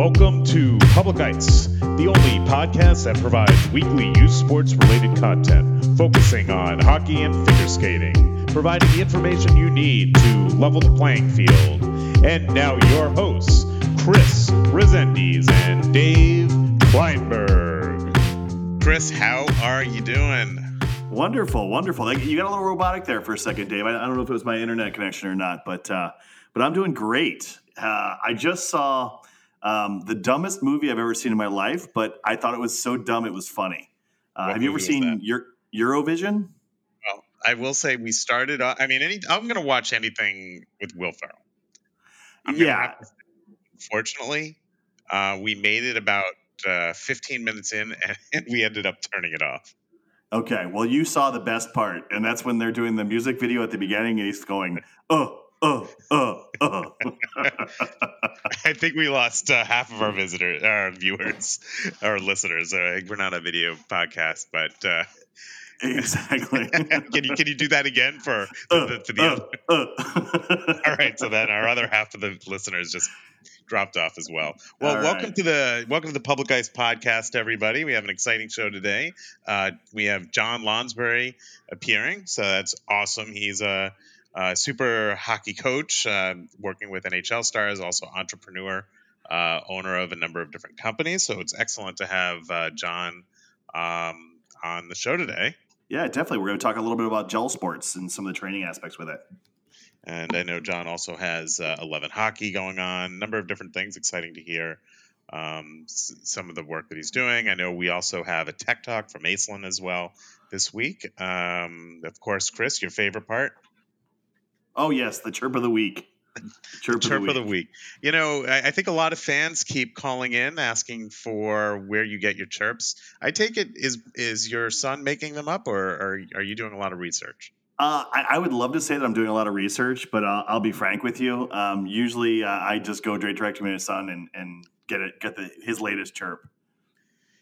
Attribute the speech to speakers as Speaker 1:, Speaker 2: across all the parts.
Speaker 1: Welcome to Public Ice, the only podcast that provides weekly youth sports related content focusing on hockey and figure skating, providing the information you need to level the playing field. And now, your hosts, Chris Resendiz and Dave Kleinberg.
Speaker 2: Chris, how are you doing?
Speaker 3: Wonderful, wonderful. You got a little robotic there for a second, Dave. I, don't know if it was my internet connection or not, but uh, but I'm doing great. Uh, I just saw um, the dumbest movie I've ever seen in my life, but I thought it was so dumb it was funny. Uh, have you ever seen your Eurovision?
Speaker 2: Well, I will say we started. I mean, any, I'm going to watch anything with Will Ferrell.
Speaker 3: yeah.
Speaker 2: Fortunately, uh, we made it about uh, 15 minutes in, and, and we ended up turning it off.
Speaker 3: Okay, well, you saw the best part, and that's when they're doing the music video at the beginning, and he's going, "Oh, oh, oh, oh.
Speaker 2: I think we lost uh, half of our visitors, our viewers, our listeners. Uh, we're not a video podcast, but uh,
Speaker 3: exactly.
Speaker 2: can you can you do that again for uh, the, the, the uh, uh. All right, so then our other half of the listeners just dropped off as well. Well, All welcome right. to the welcome to the Public Ice podcast, everybody. We have an exciting show today. Uh, we have John Lonsbury appearing, so that's awesome. He's a uh, super hockey coach, uh, working with NHL stars, also entrepreneur, uh, owner of a number of different companies. So it's excellent to have uh, John um, on the show today.
Speaker 3: Yeah, definitely. We're going to talk a little bit about gel sports and some of the training aspects with it.
Speaker 2: And I know John also has uh, 11 hockey going on, a number of different things. Exciting to hear um, s- some of the work that he's doing. I know we also have a tech talk from Aislinn as well this week. Um, of course, Chris, your favorite part.
Speaker 3: Oh yes, the chirp of the week.
Speaker 2: Chirp, chirp of, the, of the week. You know, I, I, think a lot of fans keep calling in asking for where you get your chirps. I take it is is your son making them up, or are, are you doing a lot of research?
Speaker 3: Uh, I, I, would love to say that I'm doing a lot of research, but I'll, I'll be frank with you. Um, usually, uh, I just go straight direct to my son and, and get it get the his latest chirp.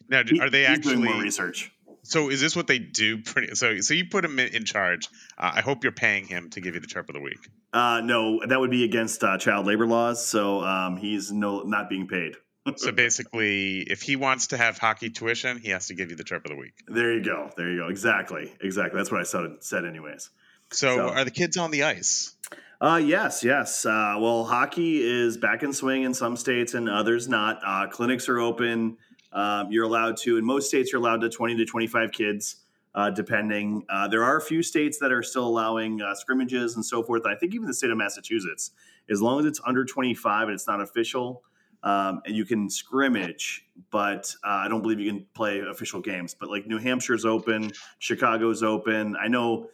Speaker 2: Now, are they
Speaker 3: he,
Speaker 2: actually
Speaker 3: doing more research?
Speaker 2: So is this what they do? Pretty so. So you put him in, charge. Uh, I hope you're paying him to give you the chirp of the week.
Speaker 3: Uh, no, that would be against uh, child labor laws. So um, he's no not being paid.
Speaker 2: so basically, if he wants to have hockey tuition, he has to give you the chirp of the week.
Speaker 3: There you go. There you go. Exactly. Exactly. That's what I said. Said anyways.
Speaker 2: So, so are the kids on the ice?
Speaker 3: Uh, yes, yes. Uh, well, hockey is back in swing in some states and others not. Uh, clinics are open. Um, you're allowed to, in most states, you're allowed to 20 to 25 kids, uh, depending. Uh, there are a few states that are still allowing uh, scrimmages and so forth. I think even the state of Massachusetts, as long as it's under 25 and it's not official, um, and you can scrimmage, but uh, I don't believe you can play official games. But like New Hampshire's open, Chicago's open. I know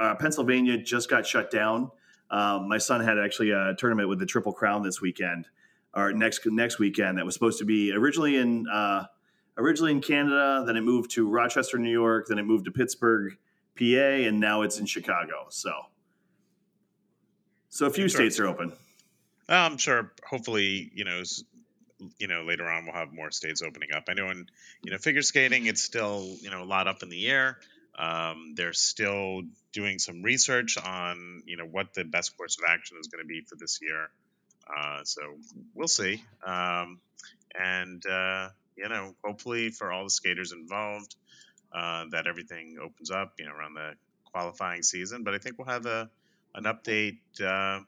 Speaker 3: uh, Pennsylvania just got shut down. Um, my son had actually a tournament with the Triple Crown this weekend or next next weekend that was supposed to be originally in uh, originally in Canada, then it moved to Rochester, New York, then it moved to Pittsburgh, PA, and now it's in Chicago. So, so a few sure. states are open.
Speaker 2: I'm sure. Hopefully, you know, you know, later on we'll have more states opening up. I know in you know figure skating, it's still you know a lot up in the air. Um, they're still doing some research on you know what the best course of action is going to be for this year. Uh, so we'll see. Um, and, uh, you know, hopefully for all the skaters involved, uh, that everything opens up, you know, around the qualifying season. But I think we'll have a, an update uh,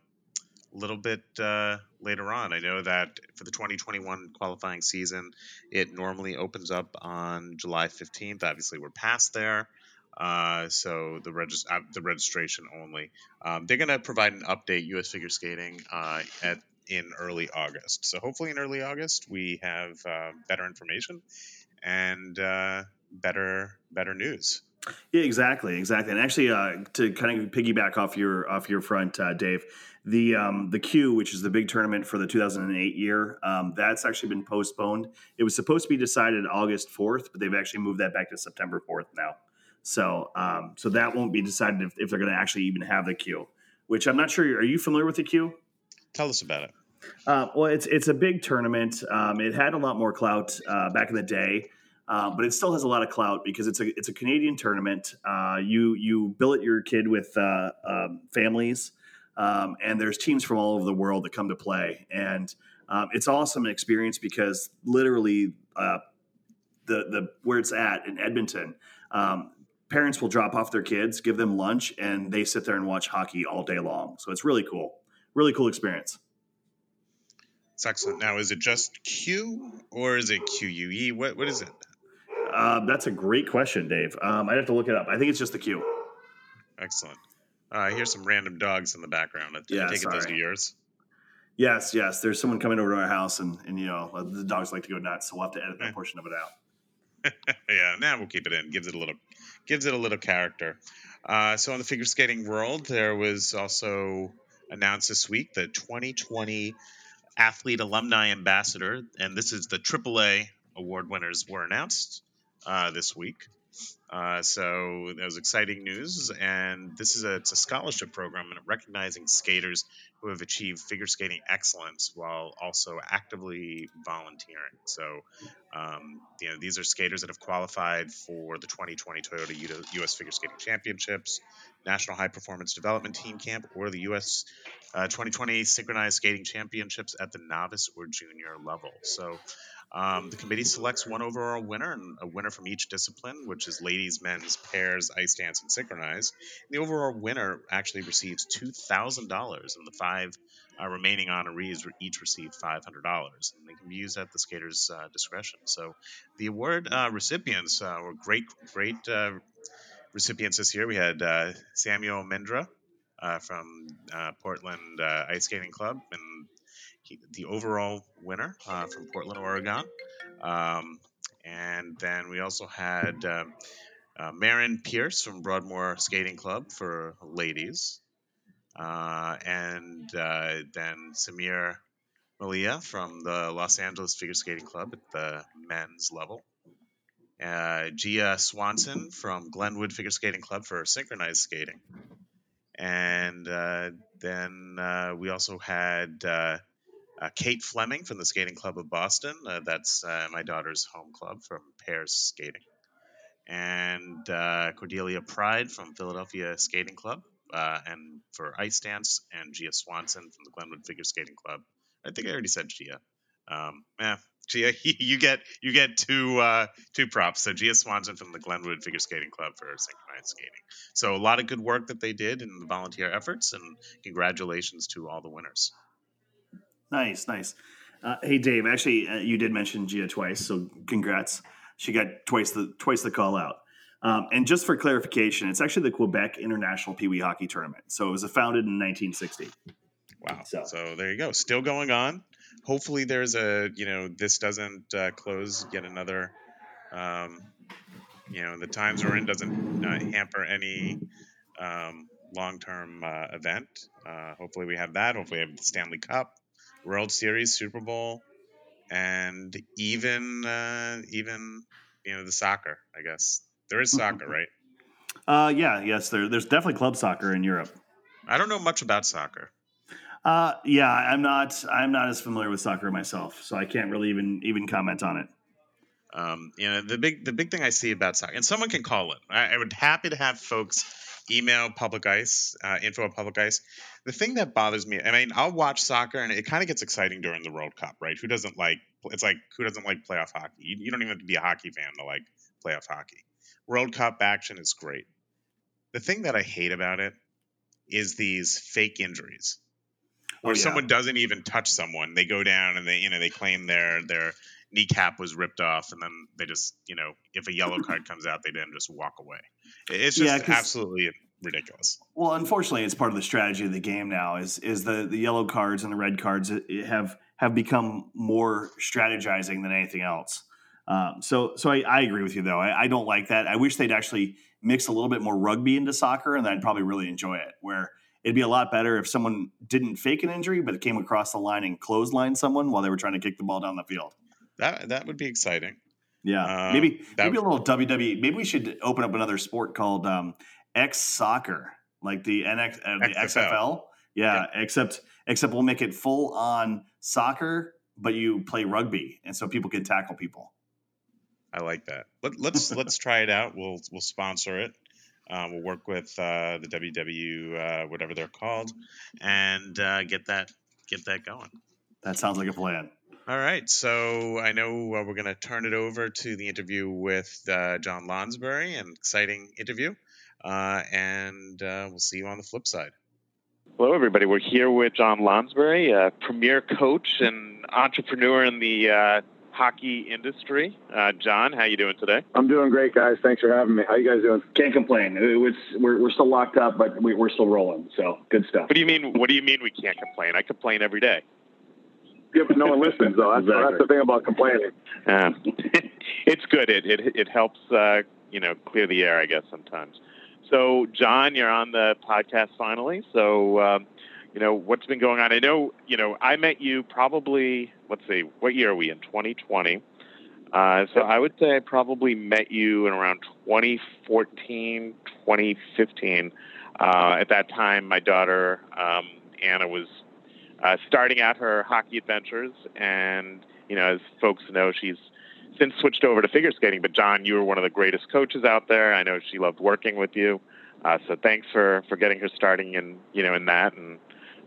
Speaker 2: a little bit uh, later on. I know that for the 2021 qualifying season, it normally opens up on July 15th. Obviously, we're past there. Uh, so the regis- uh, the registration only. Um, they're going to provide an update U.S. figure skating uh, at in early August. So hopefully in early August we have uh, better information and uh, better better news.
Speaker 3: Yeah, exactly, exactly. And actually, to kind of piggyback off your off your front, Dave, the um, the Q, which is the big tournament for the 2008 year, um, that's actually been postponed. It was supposed to be decided August 4th, but they've actually moved that back to September 4th now. So, um, so that won't be decided if, if they're going to actually even have the Q. Which I'm not sure. Are you familiar with the Q?
Speaker 2: Tell us about it.
Speaker 3: Uh, well, it's it's a big tournament. Um, it had a lot more clout uh, back in the day, uh, but it still has a lot of clout because it's a it's a Canadian tournament. Uh, you you billet your kid with uh, um, families, um, and there's teams from all over the world that come to play. And Um, it's awesome experience because literally uh, the the where it's at in Edmonton, um, parents will drop off their kids, give them lunch, and they sit there and watch hockey all day long. So it's really cool, really cool experience.
Speaker 2: It's excellent. Now, is it just Q or is it QUE? What what is it?
Speaker 3: Uh, that's a great question, Dave. Um, I'd have to look it up. I think it's just the Q.
Speaker 2: Excellent. Uh, I hear some random dogs in the background. I,
Speaker 3: Yeah,
Speaker 2: I take it those are
Speaker 3: sorry.
Speaker 2: yours.
Speaker 3: Yes, yes. There's someone coming over to our house, and and you know uh, the dogs like to go nuts, so we'll have to edit that portion of it out.
Speaker 2: yeah, now we'll keep it in. Gives it a little, gives it a little character. Uh, so in the figure skating world, there was also announced this week the 2020 Athlete Alumni Ambassador, and this is the AAA award winners were announced uh, this week. Uh, so that was exciting news, and this is a it's a scholarship program and recognizing skaters who have achieved figure skating excellence while also actively volunteering. So um, you know, these are skaters that have qualified for the 2020 Toyota U.S. Figure Skating Championships, National High Performance Development Team Camp, or the U.S. Uh, 2020 Synchronized Skating Championships at the novice or junior level. So um, the committee selects one overall winner and a winner from each discipline, which is ladies, men's, pairs, ice dance, and synchronized. The overall winner actually receives $2,000, and the five uh, remaining honorees re- each receive $500, and they can be used at the skater's uh, discretion. So the award uh, recipients uh, were great, great uh, recipients this year. We had uh, Samuel Mindra from Portland Ice Skating Club, and he, the overall winner uh, from Portland, Oregon. Um, and then we also had um, uh, Marin Pierce from Broadmoor Skating Club for ladies. Uh, and uh, then Samir Malia from the Los Angeles Figure Skating Club at the men's level. Uh, Gia Swanson from Glenwood Figure Skating Club for synchronized skating. And uh, then uh, we also had uh, uh, Kate Fleming from the Skating Club of Boston. Uh, that's uh, my daughter's home club from pairs skating. And uh, Cordelia Pride from Philadelphia Skating Club, uh, and for ice dance, and Gia Swanson from the Glenwood Figure Skating Club. I think I already said Gia. Um, yeah, Gia, you get you get two uh, two props. So Gia Swanson from the Glenwood Figure Skating Club for synchronized skating. So a lot of good work that they did in the volunteer efforts, and congratulations to all the winners.
Speaker 3: Nice, nice. Uh, hey, Dave. Actually, uh, you did mention Gia twice, so congrats. She got twice the twice the call out. Um, and just for clarification, it's actually the Quebec International Pee Wee Hockey Tournament. So it was founded in 1960.
Speaker 2: Wow.
Speaker 3: So-
Speaker 2: So. there you go. Still going on. Hopefully, there's a you know this doesn't uh, close yet another. Um, you know the times we're in doesn't uh, hamper any um, long-term uh, event. Uh, hopefully, we have that. Hopefully, we have the Stanley Cup, World Series, Super Bowl, and even uh, even you know the soccer. I guess there is soccer, right?
Speaker 3: Uh, yeah, yes, there, there's definitely club soccer in Europe.
Speaker 2: I don't know much about soccer.
Speaker 3: Uh, yeah, I'm not I'm not as familiar with soccer myself, so I can't really even even comment on it.
Speaker 2: Um, you know, the big the big thing I see about soccer, and someone can call it. I, I would happy to have folks email Public Ice, uh, info at Public Ice. The thing that bothers me, I mean, I'll watch soccer, and it kind of gets exciting during the World Cup, right? Who doesn't like? It's like who doesn't like playoff hockey? You, you don't even have to be a hockey fan to like playoff hockey. World Cup action is great. The thing that I hate about it is these fake injuries
Speaker 3: Oh,
Speaker 2: where
Speaker 3: yeah.
Speaker 2: someone doesn't even touch someone. They go down and they, you know, they claim their their kneecap was ripped off, and then they just, you know, if a yellow card comes out, they then just walk away. It's just
Speaker 3: Yeah,
Speaker 2: absolutely ridiculous.
Speaker 3: Well, unfortunately, it's part of the strategy of the game now. Is is the the yellow cards and the red cards have have become more strategizing than anything else. Um, so so I, I agree with you though. I, I don't like that. I wish they'd actually mix a little bit more rugby into soccer, and then I'd probably really enjoy it. Where it'd be a lot better if someone didn't fake an injury, but came across the line and clotheslined someone while they were trying to kick the ball down the field.
Speaker 2: That that would be exciting.
Speaker 3: Yeah,
Speaker 2: Uh,
Speaker 3: maybe maybe a little WWE. Maybe we should open up another sport called um, X Soccer, like the NX, uh, the
Speaker 2: XFL.
Speaker 3: XFL. Yeah, except except we'll make it full on soccer, but you play rugby, and so people can tackle people.
Speaker 2: I like that. Let, let's let's try it out. We'll we'll sponsor it. Uh, we'll work with uh, the WW uh, whatever they're called, and uh, get that get that going.
Speaker 3: That sounds like a plan.
Speaker 4: All right, so I know uh, we're going to turn it over to the interview with uh, John Lonsbury, an exciting interview, uh, and uh, we'll see you on the flip side.
Speaker 2: Hello, everybody. We're here with John Lonsbury, a premier coach and entrepreneur in the uh, hockey industry. Uh, John, how you doing today?
Speaker 5: I'm doing great, guys. Thanks for having me. How you guys doing?
Speaker 6: Can't complain. It's, we're, we're still locked up, but we, are still rolling. So good stuff.
Speaker 2: What do you mean? What do you mean we can't complain? I complain every day.
Speaker 5: Yeah, but no one listens, though. That's, exactly. that's the thing about complaining.
Speaker 2: Uh, it's good. It it it helps uh, you know clear the air, I guess sometimes. So, John, you're on the podcast finally. So, um, you know what's been going on. I know you know I met you probably. Let's see, what year are we in? 2020. Uh, so I would say I probably met you in around 2014, 2015. Uh, at that time, my daughter um, Anna was uh, starting out her hockey adventures. And, you know, as folks know, she's since switched over to figure skating. But, John, you were one of the greatest coaches out there. I know she loved working with you. Uh, so thanks for, for getting her starting in, you know, in that. And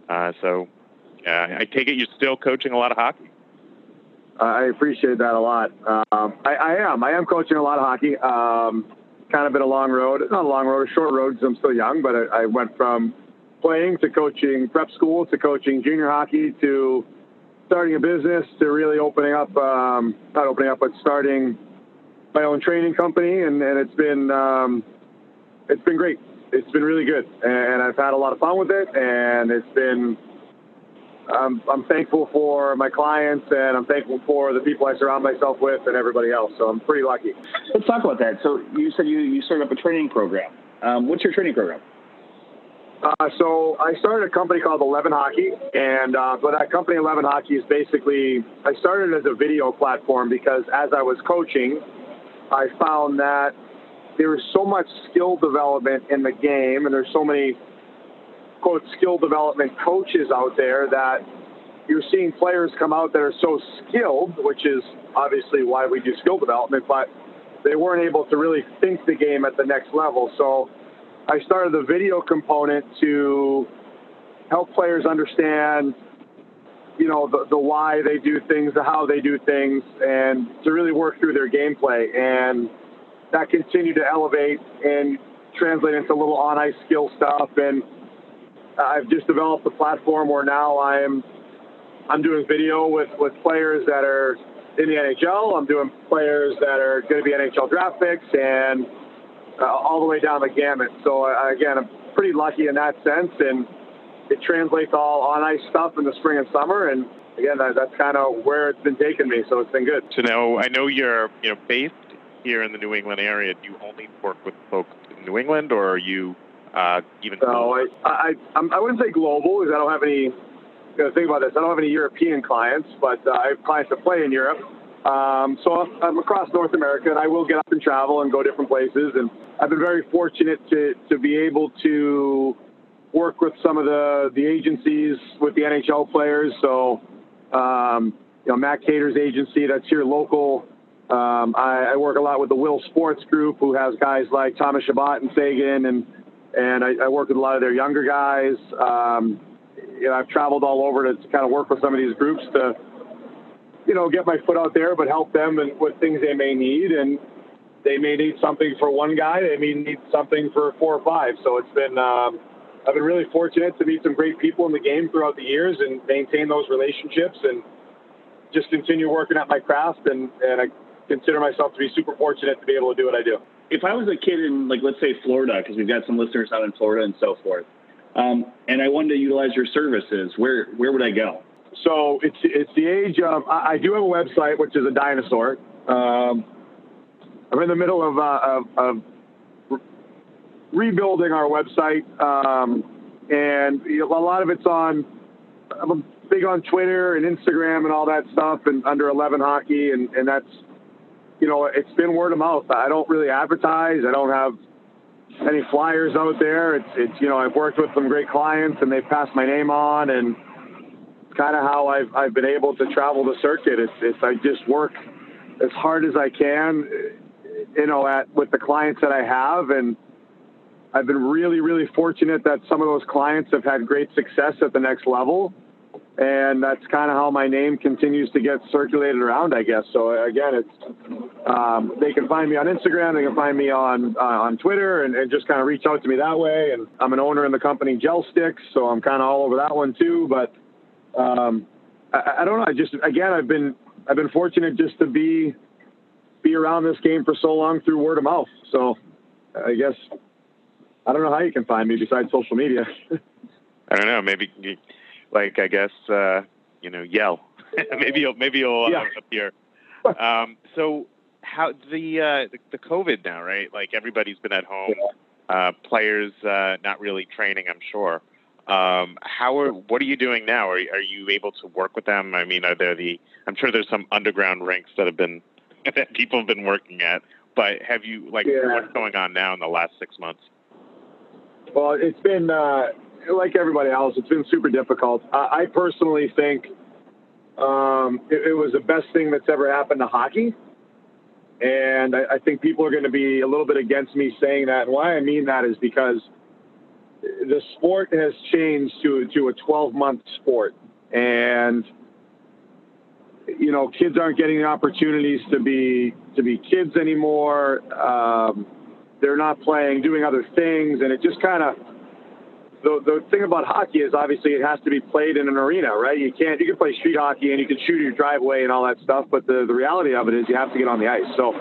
Speaker 2: uh, so I take it you're still coaching a lot of hockey.
Speaker 5: I appreciate that a lot. Um, I, I, am. I am coaching a lot of hockey. Um, kind of been a long road. Not a long road, a short road because I'm still young, but I, I went from playing to coaching prep school to coaching junior hockey to starting a business to really opening up, um, not opening up, but starting my own training company. And, and it's been, um, it's been great. It's been really good. And I've had a lot of fun with it. And it's been, I'm, I'm thankful for my clients and I'm thankful for the people I surround myself with and everybody else. So I'm pretty lucky.
Speaker 6: Let's talk about that. So you said you, you started up a training program. Um, what's your training program?
Speaker 5: Uh, so I started a company called Eleven Hockey, and uh, but that company Eleven Hockey is basically I started as a video platform because as I was coaching, I found that there was so much skill development in the game, and there's so many quote skill development coaches out there that you're seeing players come out that are so skilled, which is obviously why we do skill development, but they weren't able to really think the game at the next level. So I started the video component to help players understand, you know, the, the why they do things, the how they do things, and to really work through their gameplay. And that continued to elevate and translate into little on ice skill stuff. And I've just developed a platform where now I'm I'm doing video with, with players that are in the NHL. I'm doing players that are going to be NHL draft picks and uh, all the way down the gamut. So uh, again, I'm pretty lucky in that sense, and it translates all on ice stuff in the spring and summer. And again, that, that's kind of where it's been taking me. So it's been good.
Speaker 2: So now I know you're you know based here in the New England area. Do you only work with folks in New England, or are you uh, even?
Speaker 5: No, I, I I wouldn't say global because I don't have any. You know, think about this. I don't have any European clients, but uh, I have clients that play in Europe. Um, so I'm across North America, and I will get up and travel and go different places. And I've been very fortunate to to be able to work with some of the the agencies with the NHL players. So, um, you know, Matt Keator's agency that's here local. Um, I, I, work a lot with the Will Sports Group, who has guys like Thomas Chabot and Seguin, and and I, I, work with a lot of their younger guys. Um, you know, I've traveled all over to, to kind of work with some of these groups to you know, get my foot out there, but help them and with things they may need. And they may need something for one guy, they may need something for four or five. So it's been, um, I've been really fortunate to meet some great people in the game throughout the years and maintain those relationships and just continue working at my craft. And, and I consider myself to be super fortunate to be able to do what I do.
Speaker 6: If I was a kid in, like, let's say Florida, because we've got some listeners out in Florida and so forth, um, and I wanted to utilize your services, where where would I go?
Speaker 5: So it's it's the age of. I, I do have a website which is a dinosaur. Um, I'm in the middle of, uh, of, of re- rebuilding our website, um, and a lot of it's on. I'm big on Twitter and Instagram and all that stuff, and under Eleven Hockey, and and that's you know it's been word of mouth. I don't really advertise. I don't have any flyers out there. It's it's you know I've worked with some great clients, and they've passed my name on and kind of how I've, I've been able to travel the circuit. It's, it's I just work as hard as I can, you know, at with the clients that I have, and I've been really, really fortunate that some of those clients have had great success at the next level. and that's kind of how my name continues to get circulated around, I guess. So again, it's um, they can find me on Instagram, they can find me on uh, on Twitter, and, and, just kind of reach out to me that way. And I'm an owner in the company Gel Sticks, so I'm kind of all over that one too. But um, I, I, don't know. I just again, I've been I've been fortunate just to be be around this game for so long through word of mouth. So I guess I don't know how you can find me besides social media.
Speaker 2: I don't know. Maybe like I guess uh, you know yell. maybe you'll maybe you'll yeah. uh, appear. Um, so how the, uh, the, the COVID now, right? Like everybody's been at home. Uh, players uh, not really training, I'm sure. Um, how are what are you doing now? Are are you able to work with them? I mean, are there the? I'm sure there's some underground rinks that have been that people have been working at. But have you like yeah. what's going on now in the last six months?
Speaker 5: Well, it's been uh, like everybody else. It's been super difficult. I, I personally think um, it, it, was the best thing that's ever happened to hockey. And I, I think people are going to be a little bit against me saying that. And why I mean that is because the sport has changed to to a 12 month sport, and you know, kids aren't getting the opportunities to be to be kids anymore. Um, they're not playing, doing other things, and it just kind of the, the thing about hockey is obviously it has to be played in an arena, right? You can't you can play street hockey and you can shoot your driveway and all that stuff, but the, the reality of it is you have to get on the ice. So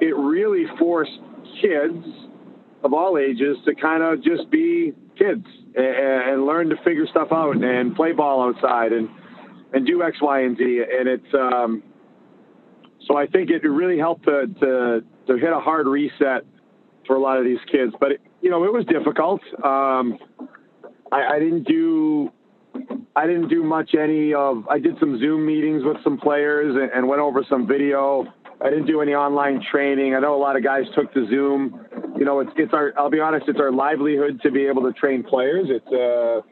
Speaker 5: it really forced kids of all ages to kind of just be kids and, and learn to figure stuff out and play ball outside and and do X, Y, and Z. And it's um, so I think it really helped to, to to hit a hard reset for a lot of these kids. But it, you know, it was difficult. Um, I, I didn't do I didn't do much any of. I did some Zoom meetings with some players and, and, went over some video. I didn't do any online training. I know a lot of guys took to Zoom. You know, it's it's our. I'll be honest, it's our livelihood to be able to train players. It's uh,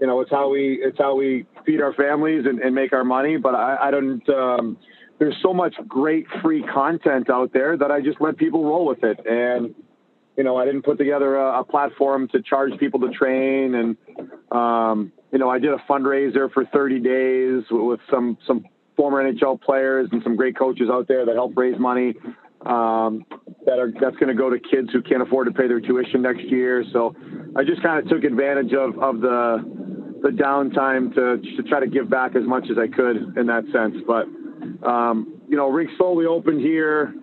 Speaker 5: you know, it's how we it's how we feed our families and, and make our money. But I, I don't. Um, there's so much great free content out there that I just let people roll with it and you know, I didn't put together a, a platform to charge people to train, and um, you know, I did a fundraiser for 30 days with some some former NHL players and some great coaches out there that help raise money um, that are that's going to go to kids who can't afford to pay their tuition next year. So I just kind of took advantage of of the the downtime to to try to give back as much as I could in that sense. But um, you know, rink slowly opened here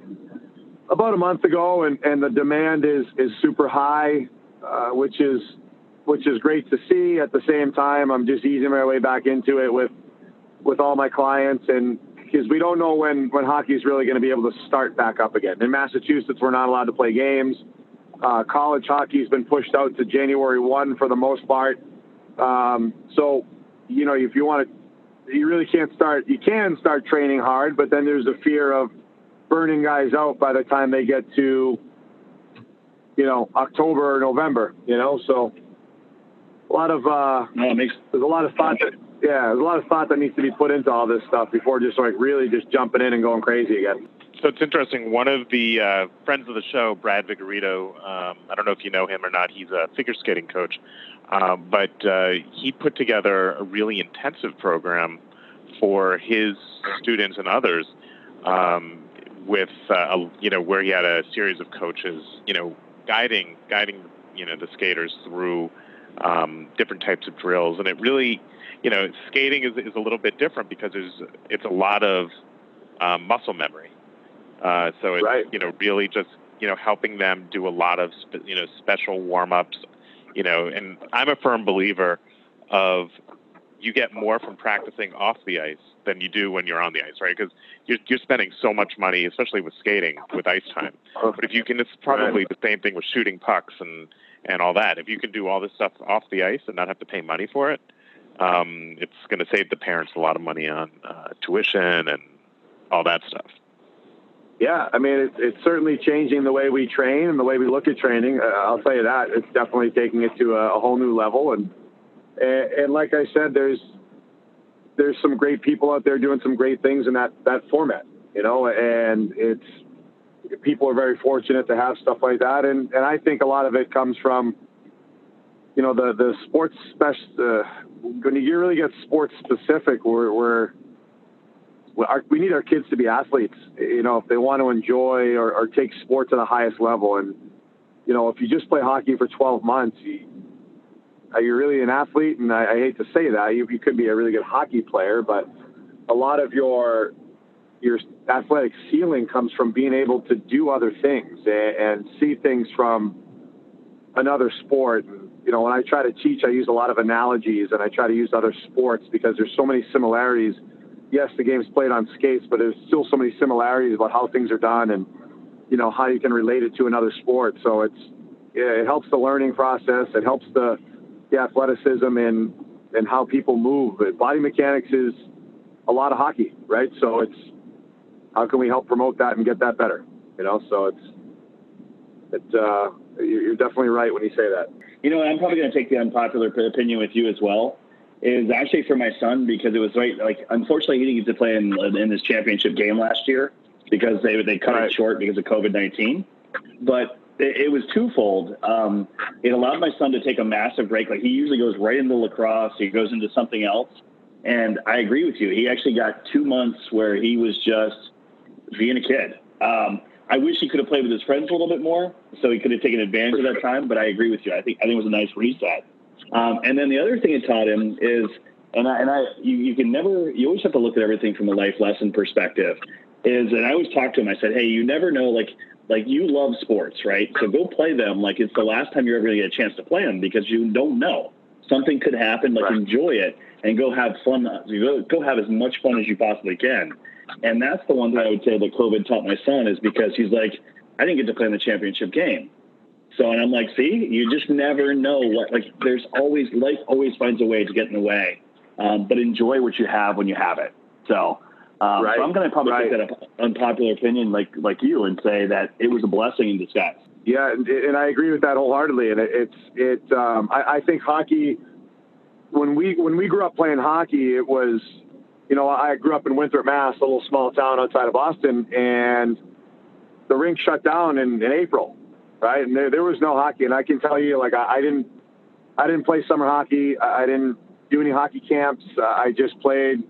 Speaker 5: about a month ago, and, and the demand is is super high, uh, which is which is great to see. At the same time, I'm just easing my way back into it with with all my clients, and because we don't know when when hockey is really going to be able to start back up again. In Massachusetts, we're not allowed to play games. Uh, college hockey has been pushed out to January one for the most part. Um, so, you know, if you want to, you really can't start. You can start training hard, but then there's a fear of burning guys out by the time they get to, you know, October or November. You know, so a lot of uh,
Speaker 6: no, makes-
Speaker 5: there's a lot of thought that yeah, there's a lot of thought that needs to be put into all this stuff before just like really just jumping in and going crazy again.
Speaker 2: So it's interesting. One of the uh, friends of the show, Brad Vigorito, um, I don't know if you know him or not. He's a figure skating coach, um, but uh, he put together a really intensive program for his students and others um, with uh, a, you know where he had a series of coaches, you know, guiding guiding you know the skaters through um, different types of drills, and it really, you know, skating is is a little bit different because there's it's a lot of um, muscle memory. Uh, so it's
Speaker 5: right.
Speaker 2: you know really just you know helping them do a lot of spe- you know special warm ups, you know, and I'm a firm believer of you get more from practicing off the ice than you do when you're on the ice, right? Because you're, you're spending so much money, especially with skating, with ice time. But if you can, it's probably the same thing with shooting pucks and and all that. If you can do all this stuff off the ice and not have to pay money for it, um, it's going to save the parents a lot of money on uh, tuition and all that stuff.
Speaker 5: Yeah, I mean, it's, it's certainly changing the way we train and the way we look at training. Uh, I'll tell you that it's definitely taking it to a, a whole new level. And, and and like I said, there's there's some great people out there doing some great things in that that format, you know, and it's people are very fortunate to have stuff like that, and and I think a lot of it comes from, you know, the the sports special. Uh, when you really get sports specific, we're, we're we need our kids to be athletes. You know, if they want to enjoy or, or take sport to the highest level, and you know, if you just play hockey for 12 months, you, uh, are you really an athlete? And I, I hate to say that. You, you could be a really good hockey player, but a lot of your your athletic ceiling comes from being able to do other things and, and see things from another sport. And, you know, when I try to teach, I use a lot of analogies and I try to use other sports because there's so many similarities. Yes, the game's played on skates, but there's still so many similarities about how things are done and, you know, how you can relate it to another sport. So it's, it helps the learning process. It helps the, the athleticism and, and how people move. But body mechanics is a lot of hockey, right? So it's, how can we help promote that and get that better? You know, so it's, it, uh, you're definitely right when you say that.
Speaker 6: You know, I'm probably going to take the unpopular opinion with you as well. Is actually for my son because it was right. Like, unfortunately, he didn't get to play in in this championship game last year because they they cut right. it short because of COVID nineteen. But it, it, was twofold. Um, it allowed my son to take a massive break. Like he usually goes right into lacrosse. He goes into something else. And I agree with you. He actually got two months where he was just being a kid. Um, I wish he could have played with his friends a little bit more, so he could have taken advantage of that time. But I agree with you. I think I think it was a nice reset. Um, and then the other thing it taught him is, and I, and I, you, you can never, you always have to look at everything from a life lesson perspective. Is, and I always talk to him. I said, hey, you never know, like, like you love sports, right? So go play them. Like it's the last time you're ever going to get a chance to play them because you don't know something could happen. Like right. enjoy it and go have fun. Go, go have as much fun as you possibly can. And that's the one thing I would say that COVID taught my son is because he's like, I didn't get to play in the championship game. So, and I'm like, see, you just never know what, like, there's always, life always finds a way to get in the way. Um, but enjoy what you have when you have it. So, um, right. so I'm going to probably right. take that unpopular opinion like, like you and say that it was a blessing in disguise.
Speaker 5: Yeah. And, and I agree with that wholeheartedly. And it, it's, it, um, I, I think hockey, when we, when we grew up playing hockey, it was, you know, I grew up in Winthrop, Mass, a little small town outside of Boston, and the rink shut down in, in April, right? And there, there was no hockey. And I can tell you, like, I, I didn't, I didn't play summer hockey. I didn't do any hockey camps. Uh, I just played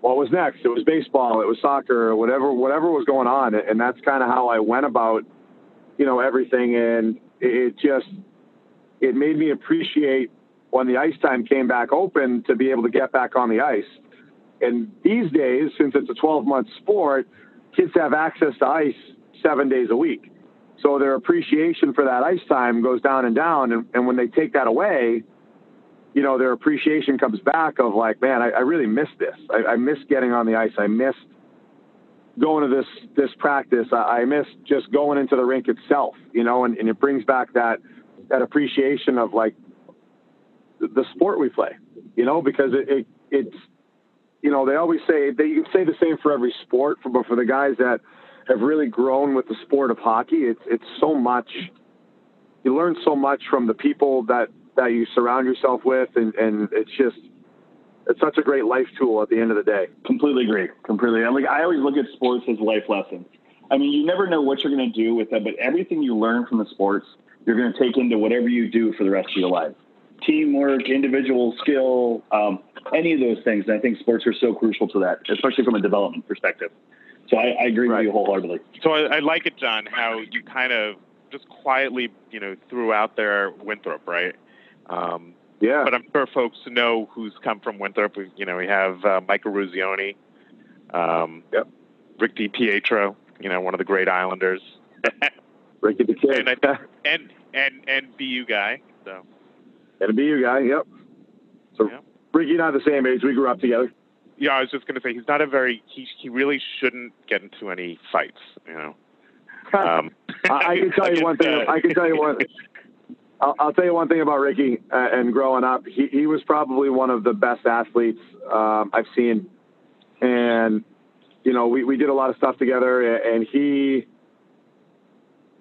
Speaker 5: what was next. It was baseball, it was soccer, whatever, whatever was going on. And that's kind of how I went about, you know, everything. And it just, it made me appreciate when the ice time came back open to be able to get back on the ice and these days, since it's a 12 month sport, kids have access to ice seven days a week. So their appreciation for that ice time goes down and down. And, and when they take that away, you know, their appreciation comes back of like, man, I, I really miss this. I, I missed getting on the ice. I missed going to this this practice. I, I missed just going into the rink itself, you know, and, and it brings back that that appreciation of like the, sport we play, you know, because it, it it's you know, they always say they you can say the same for every sport, for, but for the guys that have really grown with the sport of hockey, it's it's so much. You learn so much from the people that that you surround yourself with, and and it's just it's such a great life tool at the end of the day.
Speaker 6: Completely agree. Completely. I'm like I always look at sports as life lessons. I mean, you never know what you're going to do with them, but everything you learn from the sports, you're going to take into whatever you do for the rest of your life. Teamwork, individual skill, um, any of those things. And I think sports are so crucial to that, especially from a development perspective. So I, I agree right. with you wholeheartedly.
Speaker 7: So I, I like it, John, how you kind of just quietly, you know, threw out there Winthrop, right? Um,
Speaker 5: yeah.
Speaker 7: But I'm sure folks know who's come from Winthrop. We, you know, we have uh, Michael Eruzione, um,
Speaker 5: yep.
Speaker 7: Rick DiPietro, you know, one of the great Islanders.
Speaker 5: Ricky the Kid.
Speaker 7: and, and, and, and BU guy. So.
Speaker 5: And a BU guy, yep. So yep. Ricky and I are the same age. We grew up together.
Speaker 7: Yeah, I was just going to say he's not a very he he really shouldn't get into any fights. You know.
Speaker 5: Um, I, I, can tell you one thing. I can tell you one. I'll, I'll tell you one thing about Ricky uh, and growing up. He he was probably one of the best athletes um, I've seen, and you know we we did a lot of stuff together, and he.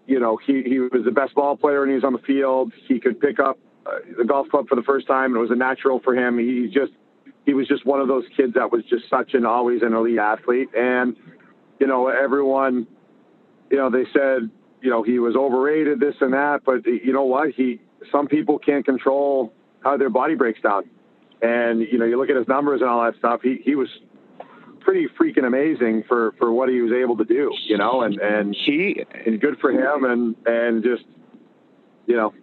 Speaker 5: You know, he, he was the best ball player when he was on the field. He could pick up Uh, the golf club for the first time. It was a natural for him. He just he was just one of those kids that was just such an always an elite athlete. And you know, everyone, you know, they said you know he was overrated, this and that. But you know what? He some people can't control how their body breaks down. and you know, you look at his numbers and all that stuff. He he was pretty freaking amazing for for what he was able to do. You know, and and
Speaker 2: he
Speaker 5: and good for him, and and just you know.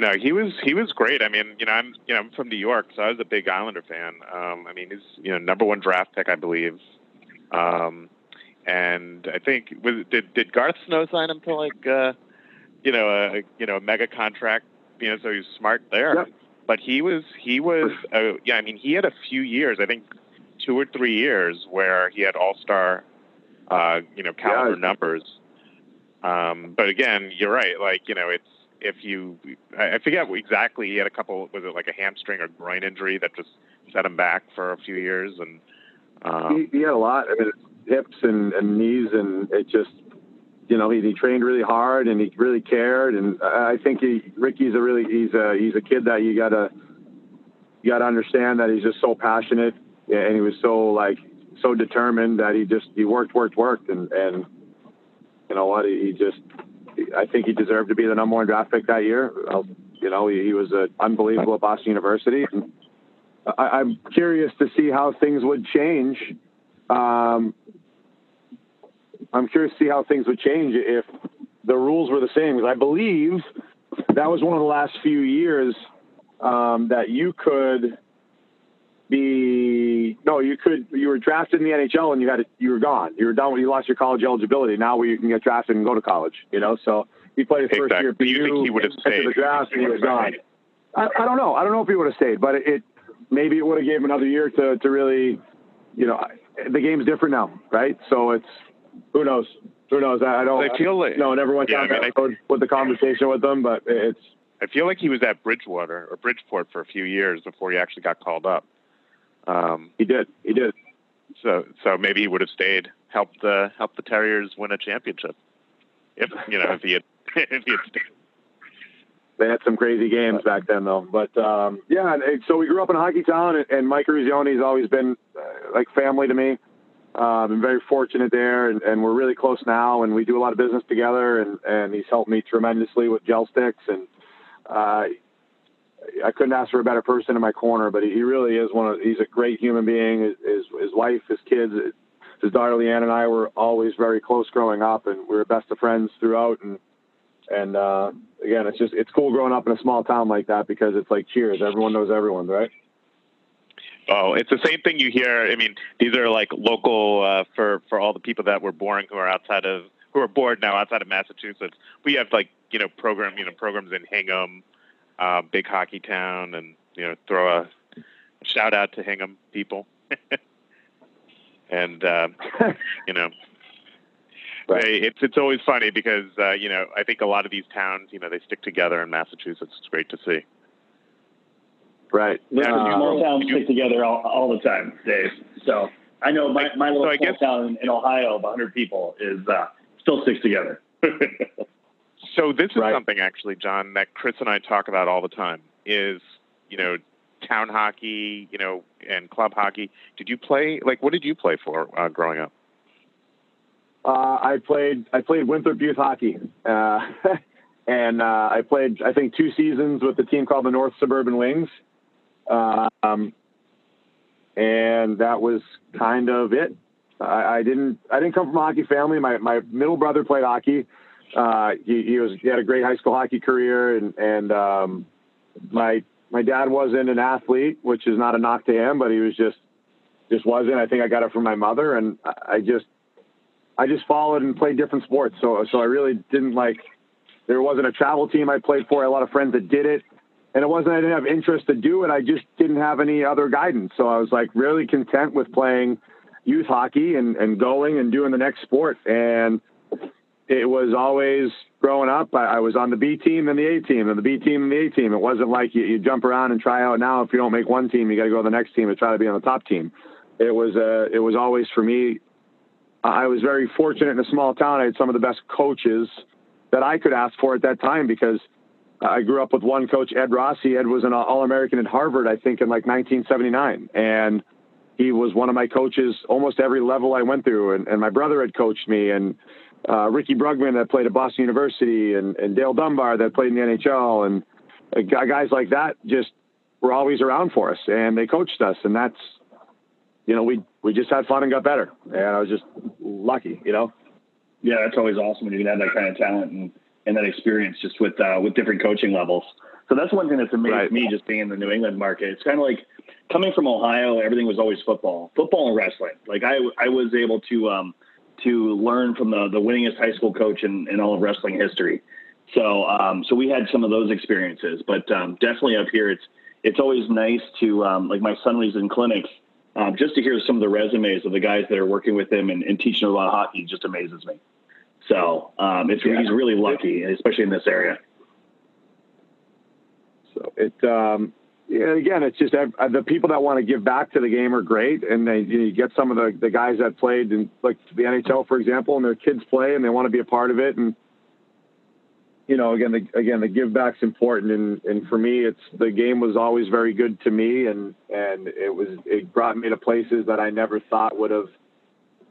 Speaker 2: No, he was he was great. I mean, you know, I'm you know I'm from New York, so I was a big Islander fan. Um, I mean, he's you know number one draft pick, I believe. Um, and I think was did did Garth Snow sign him to like uh, you know a you know a mega contract? You know, so he's smart there.
Speaker 5: Yep.
Speaker 2: But he was he was uh, yeah. I mean, he had a few years. I think two or three years where he had all star uh, you know caliber
Speaker 5: Yeah.
Speaker 2: numbers. Um, but again, you're right. Like you know, it's if you I forget exactly he had a couple was it like a hamstring or groin injury that just set him back for a few years and um,
Speaker 5: he, he had a lot. I mean, hips and, and knees, and it just, you know, he, he trained really hard and he really cared. And I think he, Ricky's a really, he's a, he's a kid that you gotta, you gotta understand that he's just so passionate and he was so like, so determined that he just, he worked, worked, worked. And, and you know what, he just, I think he deserved to be the number one draft pick that year. You know, he, he was uh, unbelievable at Boston University. I, I'm curious to see how things would change. Um, I'm curious to see how things would change if the rules were the same. Because I believe that was one of the last few years um, that you could be no, you could you were drafted in the NHL and you had to, you were gone. You were done. You lost your college eligibility. Now we can get drafted and go to college. You know, so he played his first year. at
Speaker 2: you think he would have stayed?
Speaker 5: the draft and he was gone. I, I don't know. I don't know if he would have stayed, but it, it maybe it would have gave him another year to, to really, you know, the game's different now, right? So it's who knows, who knows. I, I don't.
Speaker 2: I feel like-
Speaker 5: no, never went
Speaker 2: Yeah,
Speaker 5: down
Speaker 2: I mean,
Speaker 5: that with the conversation with them, but it's
Speaker 2: I feel like he was at Bridgewater or Bridgeport for a few years before he actually got called up. Um,
Speaker 5: he did, he did.
Speaker 2: so so maybe he would have stayed, helped the helped the Terriers win a championship. If you know if he had if he had stayed.
Speaker 5: They had some crazy games back then, though. But um, yeah, and, so we grew up in a hockey town, and, and Mike Eruzione's always been uh, like family to me. Uh, been very fortunate there, and, and we're really close now, and we do a lot of business together, and, and he's helped me tremendously with gel sticks, and uh, I couldn't ask for a better person in my corner. But he, really is one of. He's a great human being. His, his, his wife, his kids, his daughter Leanne, and I were always very close growing up, and we were best of friends throughout, and and uh, again, it's just it's cool growing up in a small town like that because it's like cheers. Everyone knows everyone, right?
Speaker 2: Oh, it's the same thing you hear. I mean, these are like local uh, for for all the people that were born who are outside of who are bored now outside of Massachusetts. We have like you know program you know programs in Hingham, uh, big hockey town, and you know throw a shout out to Hingham people. and uh, you know,
Speaker 5: Right.
Speaker 2: they, it's it's always funny because uh, you know I think a lot of these towns you know they stick together in Massachusetts. It's great to see.
Speaker 5: Right.
Speaker 6: Listen,
Speaker 5: Uh,
Speaker 6: small towns
Speaker 2: you-
Speaker 6: stick together all, all the time, Dave. So I know my, my little
Speaker 2: So
Speaker 6: small
Speaker 2: guess-
Speaker 6: town in, in Ohio of 100 people is uh, still sticks together.
Speaker 2: So this is
Speaker 5: Right.
Speaker 2: something actually, John, that Chris and I talk about all the time. Is you know town hockey, you know, and club hockey. Did you play like what did you play for uh, growing up?
Speaker 5: Uh, I played I played Winthrop youth hockey, uh, and uh, I played I think two seasons with the team called the North Suburban Wings, um, and that was kind of it. I, I didn't I didn't come from a hockey family. My my middle brother played hockey. Uh, he, he was he had a great high school hockey career, and and um, my my dad wasn't an athlete, which is not a knock to him, but he was just just wasn't. I think I got it from my mother, and I, just I just followed and played different sports. So so I really didn't like. There wasn't a travel team I played for. I had a lot of friends that did it, and it wasn't I didn't have interest to do it. I just didn't have any other guidance. So I was like really content with playing youth hockey and and going and doing the next sport. And it was always growing up. I, I was on the B team and the A team and the B team and the A team. It wasn't like you, you jump around and try out. Now if you don't make one team, you got to go to the next team and try to be on the top team. It was uh, it was always for me I was very fortunate in a small town. I had some of the best coaches that I could ask for at that time because I grew up with one coach, Ed Rossi. Ed was an All American at Harvard, I think, in like 1979. And he was one of my coaches almost every level I went through. And, and my brother had coached me, and uh, Ricky Brugman that played at Boston University, and, and Dale Dunbar that played in the NHL. And uh, guys like that just were always around for us and they coached us. And that's, you know, we, we just had fun and got better. And I was just lucky, you know?
Speaker 6: Yeah, that's always awesome when you can have that kind of talent and, and that experience just with, uh, with different coaching levels. So that's one thing that's amazed right. me just being in the New England market. It's kind of like coming from Ohio, everything was always football, football and wrestling. Like I, I was able to, um, to learn from the, the winningest high school coach in, in all of wrestling history. So, um, so we had some of those experiences, but um, definitely up here, it's it's always nice to um, like my son was in clinics, um, just to hear some of the resumes of the guys that are working with him and, and teaching him about hockey just amazes me. So um, it's yeah. he's really lucky, especially in this area.
Speaker 5: So it um, again, it's just uh, the people that want to give back to the game are great, and they you, get some of the, the guys that played in like the NHL, for example, and their kids play and they want to be a part of it, and you know, again, the, again, the give back's important, and and for me, it's the game was always very good to me, and and it was it brought me to places that I never thought would have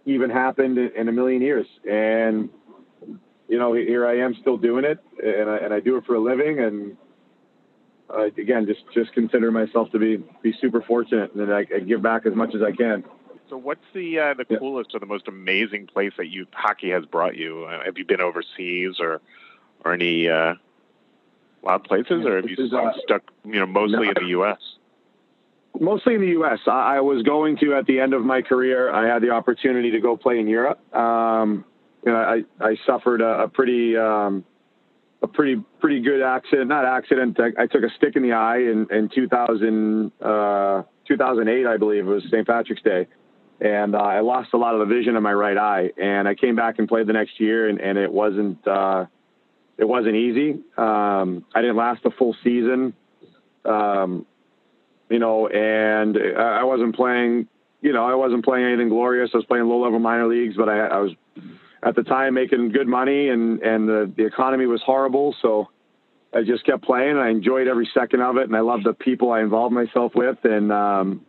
Speaker 5: even happened in, in a million years, and you know, here I am still doing it, and I and I do it for a living, and uh, again, just just consider myself to be be super fortunate, and I, I give back as much as I can.
Speaker 8: So, what's the uh, the yeah. coolest or the most amazing place that you hockey has brought you? Uh, have you been overseas or or any uh, wild places, or have you is, uh, stuck, you know, mostly no, in the U.S.?
Speaker 5: Mostly in the U.S. I, I, was going to at the end of my career. I had the opportunity to go play in Europe. Um, you know, I I suffered a, a pretty um, a pretty pretty good accident, not accident. I, I, took a stick in the eye in in 2000 uh, 2008, I believe it was St. Patrick's Day and uh, I lost a lot of the vision in my right eye. And I came back and played the next year, and, and it wasn't uh, it wasn't easy. Um, I didn't last the full season, um, you know, and I wasn't playing. You know, I wasn't playing anything glorious. I was playing low level minor leagues, but I, I was at the time making good money, and and the the economy was horrible. So I just kept playing. I enjoyed every second of it, and I loved the people I involved myself with. And um,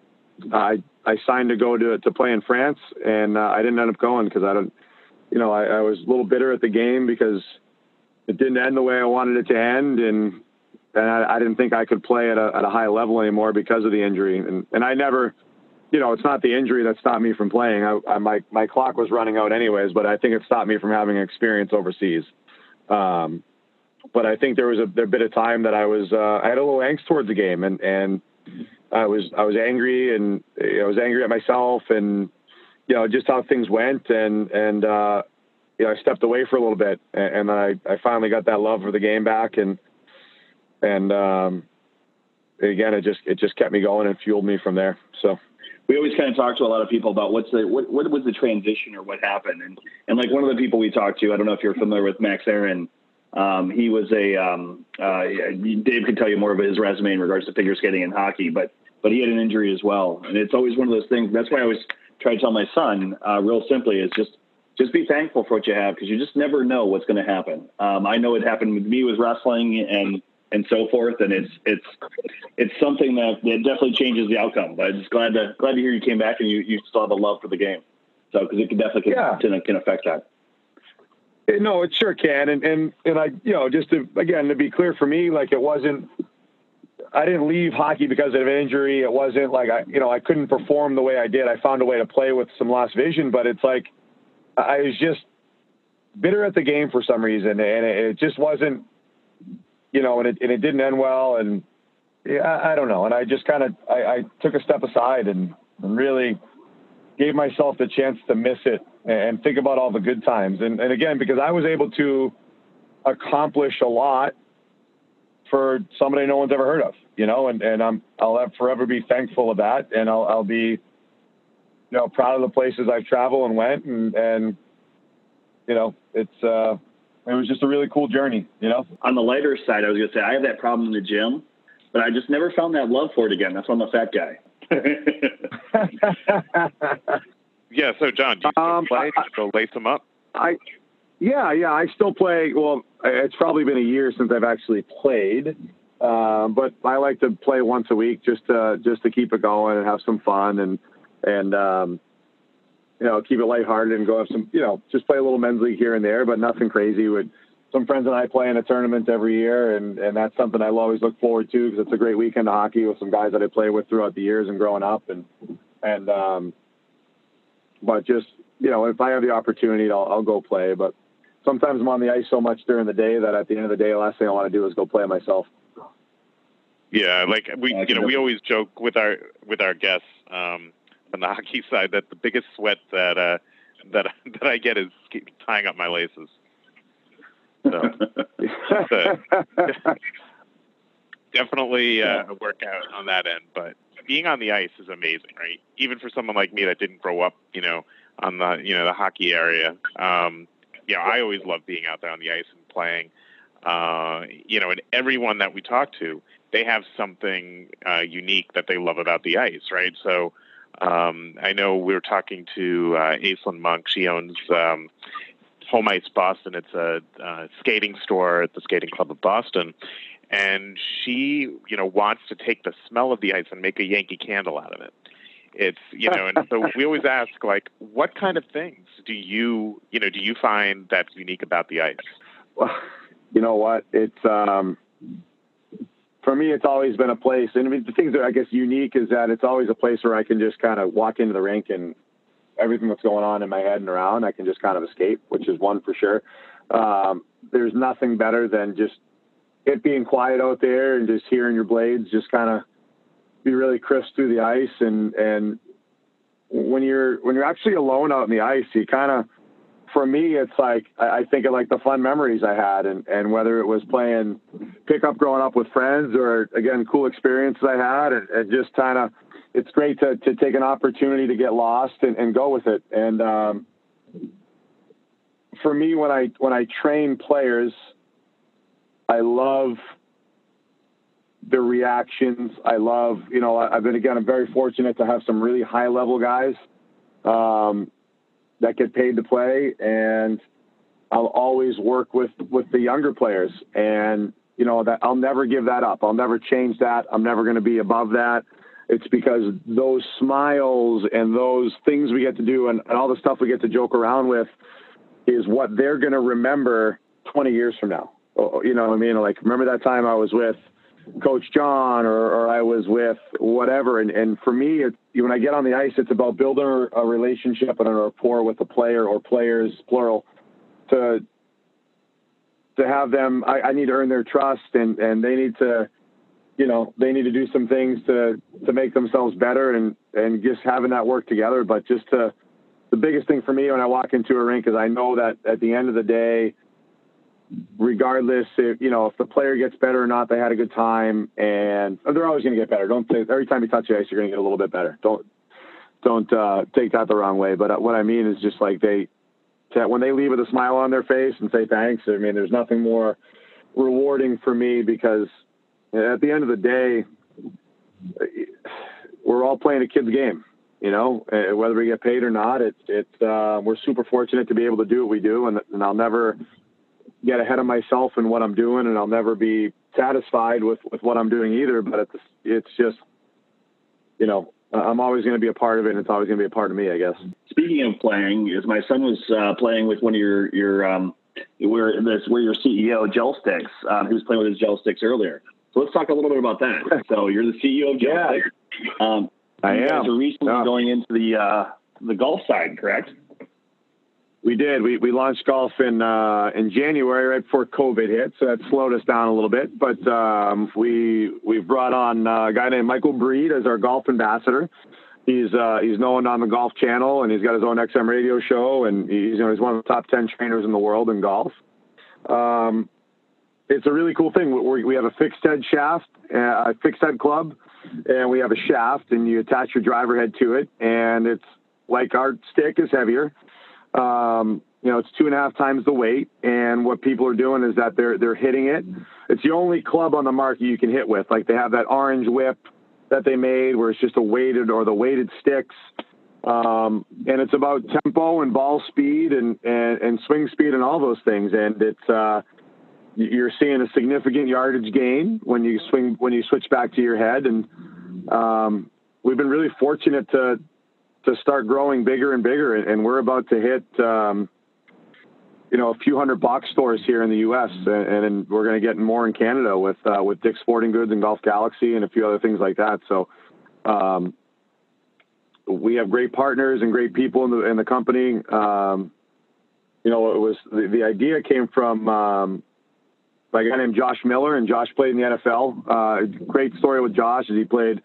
Speaker 5: I I signed to go to to play in France, and uh, I didn't end up going because I don't. You know, I, I was a little bitter at the game because it didn't end the way I wanted it to end, and and I, I didn't think I could play at a at a high level anymore because of the injury. And and I never, you know, it's not the injury that stopped me from playing. I, I my my clock was running out anyways, but I think it stopped me from having experience overseas. Um, but I think there was a, a bit of time that I was uh, I had a little angst towards the game, and and I was I was angry, and I was angry at myself, and you know just how things went, and and uh, you know, I stepped away for a little bit, and, and then I, I finally got that love for the game back, and and um, again, it just it just kept me going and fueled me from there. So
Speaker 6: we always kind of talk to a lot of people about what's the what, what was the transition or what happened, and and like one of the people we talked to, I don't know if you're familiar with Max Aaron. Um, he was a um, uh, Dave could tell you more of his resume in regards to figure skating and hockey, but but he had an injury as well, and it's always one of those things. That's why I always try to tell my son, uh, real simply, is just just be thankful for what you have because you just never know what's going to happen. Um, I know it happened with me with wrestling and and so forth, and it's it's it's something that, that definitely changes the outcome. But I'm just glad to glad to hear you came back and you, you still have a love for the game. So because it can definitely can, yeah. can, can affect that.
Speaker 5: Eh, no, it sure can, and and and I you know just to again to be clear for me, like it wasn't. I didn't leave hockey because of an injury. It wasn't like I, you know, I couldn't perform the way I did. I found a way to play with some lost vision, but it's like I was just bitter at the game for some reason, and it just wasn't, you know, and it, and it didn't end well, and yeah, I, I don't know, and I just kind of I, I, took a step aside and, and, really gave myself the chance to miss it and think about all the good times, and and again because I was able to accomplish a lot for somebody no one's ever heard of, you know, and and I'm I'll forever be thankful of that, and I'll I'll be you know, proud of the places I've traveled and went, and and you know, it's uh, it was just a really cool journey. You know,
Speaker 6: on the lighter side, I was gonna say I have that problem in the gym, but I just never found that love for it again. That's why I'm a fat guy.
Speaker 8: yeah. So, John, do you still um, play? Do you still lace them up?
Speaker 5: I, yeah, yeah. I still play. Well, it's probably been a year since I've actually played. Um, but I like to play once a week just to just to keep it going and have some fun and and um, you know keep it lighthearted and go have some you know just play a little men's league here and there, but nothing crazy. Would some friends and I play in a tournament every year, and and that's something I'll always look forward to because it's a great weekend of hockey with some guys that I play with throughout the years and growing up, and and um, but just you know, if I have the opportunity, I'll, I'll go play. But sometimes I'm on the ice so much during the day that at the end of the day, the last thing I want to do is go play myself.
Speaker 2: Yeah, like we, you know, we always joke with our with our guests um, on the hockey side that the biggest sweat that uh, that that I get is tying up my laces. So, definitely uh, a workout on that end, but being on the ice is amazing, right? Even for someone like me that didn't grow up, you know, on the you know the hockey area. Um, yeah, I always love being out there on the ice and playing. Uh, you know, and everyone that we talk to, they have something uh, unique that they love about the ice, right? So um, I know we were talking to uh, Aislinn Monk. She owns um, Home Ice Boston. It's a uh, skating store at the Skating Club of Boston, and she, you know, wants to take the smell of the ice and make a Yankee candle out of it. It's you know, and so we always ask like, what kind of things do you, you know, do you find that's unique about the ice?
Speaker 5: Well, you know what? It's um, for me, it's always been a place, and I mean, the things that I guess unique is that it's always a place where I can just kind of walk into the rink and everything that's going on in my head and around, I can just kind of escape, which is one for sure. Um, there's nothing better than just it being quiet out there and just hearing your blades just kind of be really crisp through the ice and and when you're when you're actually alone out in the ice, you kind of for me, it's like I think of like the fun memories I had, and and whether it was playing pickup growing up with friends, or again cool experiences I had, and, and just kind of it's great to to take an opportunity to get lost and, and go with it. And um, for me, when I when I train players, I love the reactions. I love, you know, I've been again, I'm very fortunate to have some really high level guys. Um, that get paid to play, and I'll always work with with the younger players, and you know that I'll never give that up. I'll never change that. I'm never going to be above that. It's because those smiles and those things we get to do and, and all the stuff we get to joke around with is what they're going to remember 20 years from now. Oh, oh, you know what I mean? Like, remember that time I was with Coach John or, or I was with whatever. And, and for me, it, when I get on the ice, it's about building a relationship and a rapport with the player or players, plural, to to have them. I, I need to earn their trust, and and they need to, you know, they need to do some things to to make themselves better, and and just having that work together. But just to the biggest thing for me when I walk into a rink is I know that at the end of the day regardless if you know if the player gets better or not, they had a good time, and they're always going to get better. Don't say every time you touch ice, you're going to get a little bit better. Don't don't uh, take that the wrong way. But uh, what I mean is just like they when they leave with a smile on their face and say thanks. I mean, there's nothing more rewarding for me because at the end of the day, we're all playing a kid's game. You know, whether we get paid or not, it's it's uh, we're super fortunate to be able to do what we do, and, and I'll never get ahead of myself in what I'm doing, and I'll never be satisfied with with what I'm doing either. But it's it's just, you know, I'm always going to be a part of it, and it's always going to be a part of me, I guess.
Speaker 6: Speaking of playing, as my son was uh, playing with one of your your um, where this where your CEO gel sticks, um, he was playing with his gel sticks earlier. So let's talk a little bit about that. So you're the CEO of gel yeah. sticks. Um,
Speaker 5: I am.
Speaker 6: So recently yeah. going into the uh, the golf side, correct?
Speaker 5: We did. We, we launched golf in uh, in January, right before COVID hit, so that slowed us down a little bit. But um, we we've brought on a guy named Michael Breed as our golf ambassador. He's uh, he's known on the Golf Channel, and he's got his own XM radio show, and he's you know he's one of the top ten trainers in the world in golf. Um, it's a really cool thing. we we have a fixed head shaft, uh, a fixed head club, and we have a shaft, and you attach your driver head to it, and it's like our stick is heavier um, you know, it's two and a half times the weight. And what people are doing is that they're they're hitting it. It's the only club on the market you can hit with. Like they have that orange whip that they made where it's just a weighted or the weighted sticks. Um, and it's about tempo and ball speed and, and, and swing speed and all those things. And it's, uh, you're seeing a significant yardage gain when you swing, when you switch back to your head. And, um, we've been really fortunate to, to start growing bigger and bigger. And we're about to hit, um, you know a few hundred box stores here in the U.S. and, and we're going to get more in Canada with uh, with Dick's Sporting Goods and Golf Galaxy and a few other things like that. So. Um, we have great partners and great people in the in the company. Um, you know, it was the, the idea came from um, a guy named Josh Miller, and Josh played in the NFL. Uh, great story with Josh is he played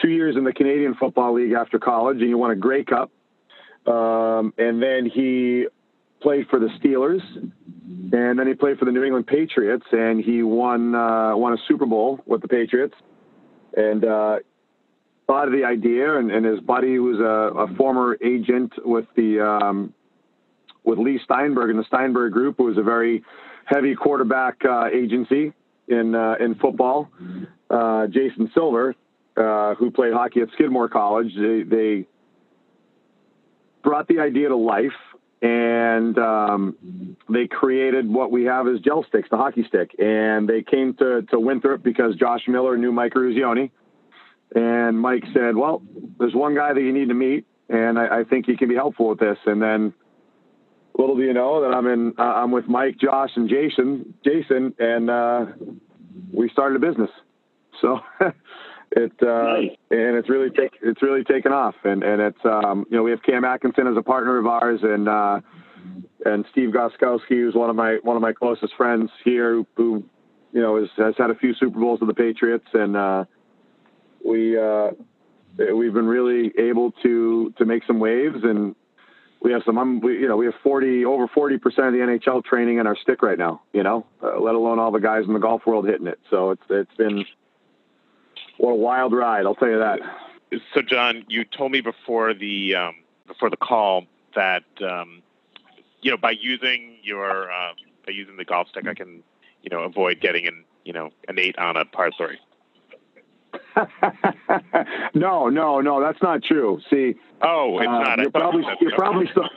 Speaker 5: two years in the Canadian Football League after college, and he won a Grey Cup. Um, and then he played for the Steelers, and then he played for the New England Patriots, and he won uh, won a Super Bowl with the Patriots. And uh, thought of the idea, and, and his buddy, was a, a former agent with the um, with Leigh Steinberg and the Steinberg Group, who was a very heavy quarterback uh, agency in uh, in football. Uh, Jason Silver, uh, who played hockey at Skidmore College, they, they brought the idea to life, and um, they created what we have as gel sticks, the hockey stick. And they came to to Winthrop because Josh Miller knew Mike Eruzione and Mike said, "Well, there's one guy that you need to meet, and I, I think he can be helpful with this." And then, little do you know that I'm in, uh, I'm with Mike, Josh, and Jason, Jason, and uh, we started a business. So it uh, nice. and it's really take, it's really taken off, and and it's um, you know we have Cam Atkinson as a partner of ours, and uh, and Steve Gostkowski, who's one of my one of my closest friends here, who you know is, has had a few Super Bowls with the Patriots, and uh, we uh, we've been really able to to make some waves, and we have some. Um, we, you know, we have forty over forty percent of the NHL training in our stick right now. You know, uh, let alone all the guys in the golf world hitting it. So it's it's been what a wild ride. I'll tell you that.
Speaker 2: So, John, you told me before the um, before the call that um, you know by using your uh, by using the golf stick, I can you know avoid getting an you know an eight on a par three.
Speaker 5: no, no, no, that's not true. See,
Speaker 2: oh, it's uh, not.
Speaker 5: You're probably you're probably still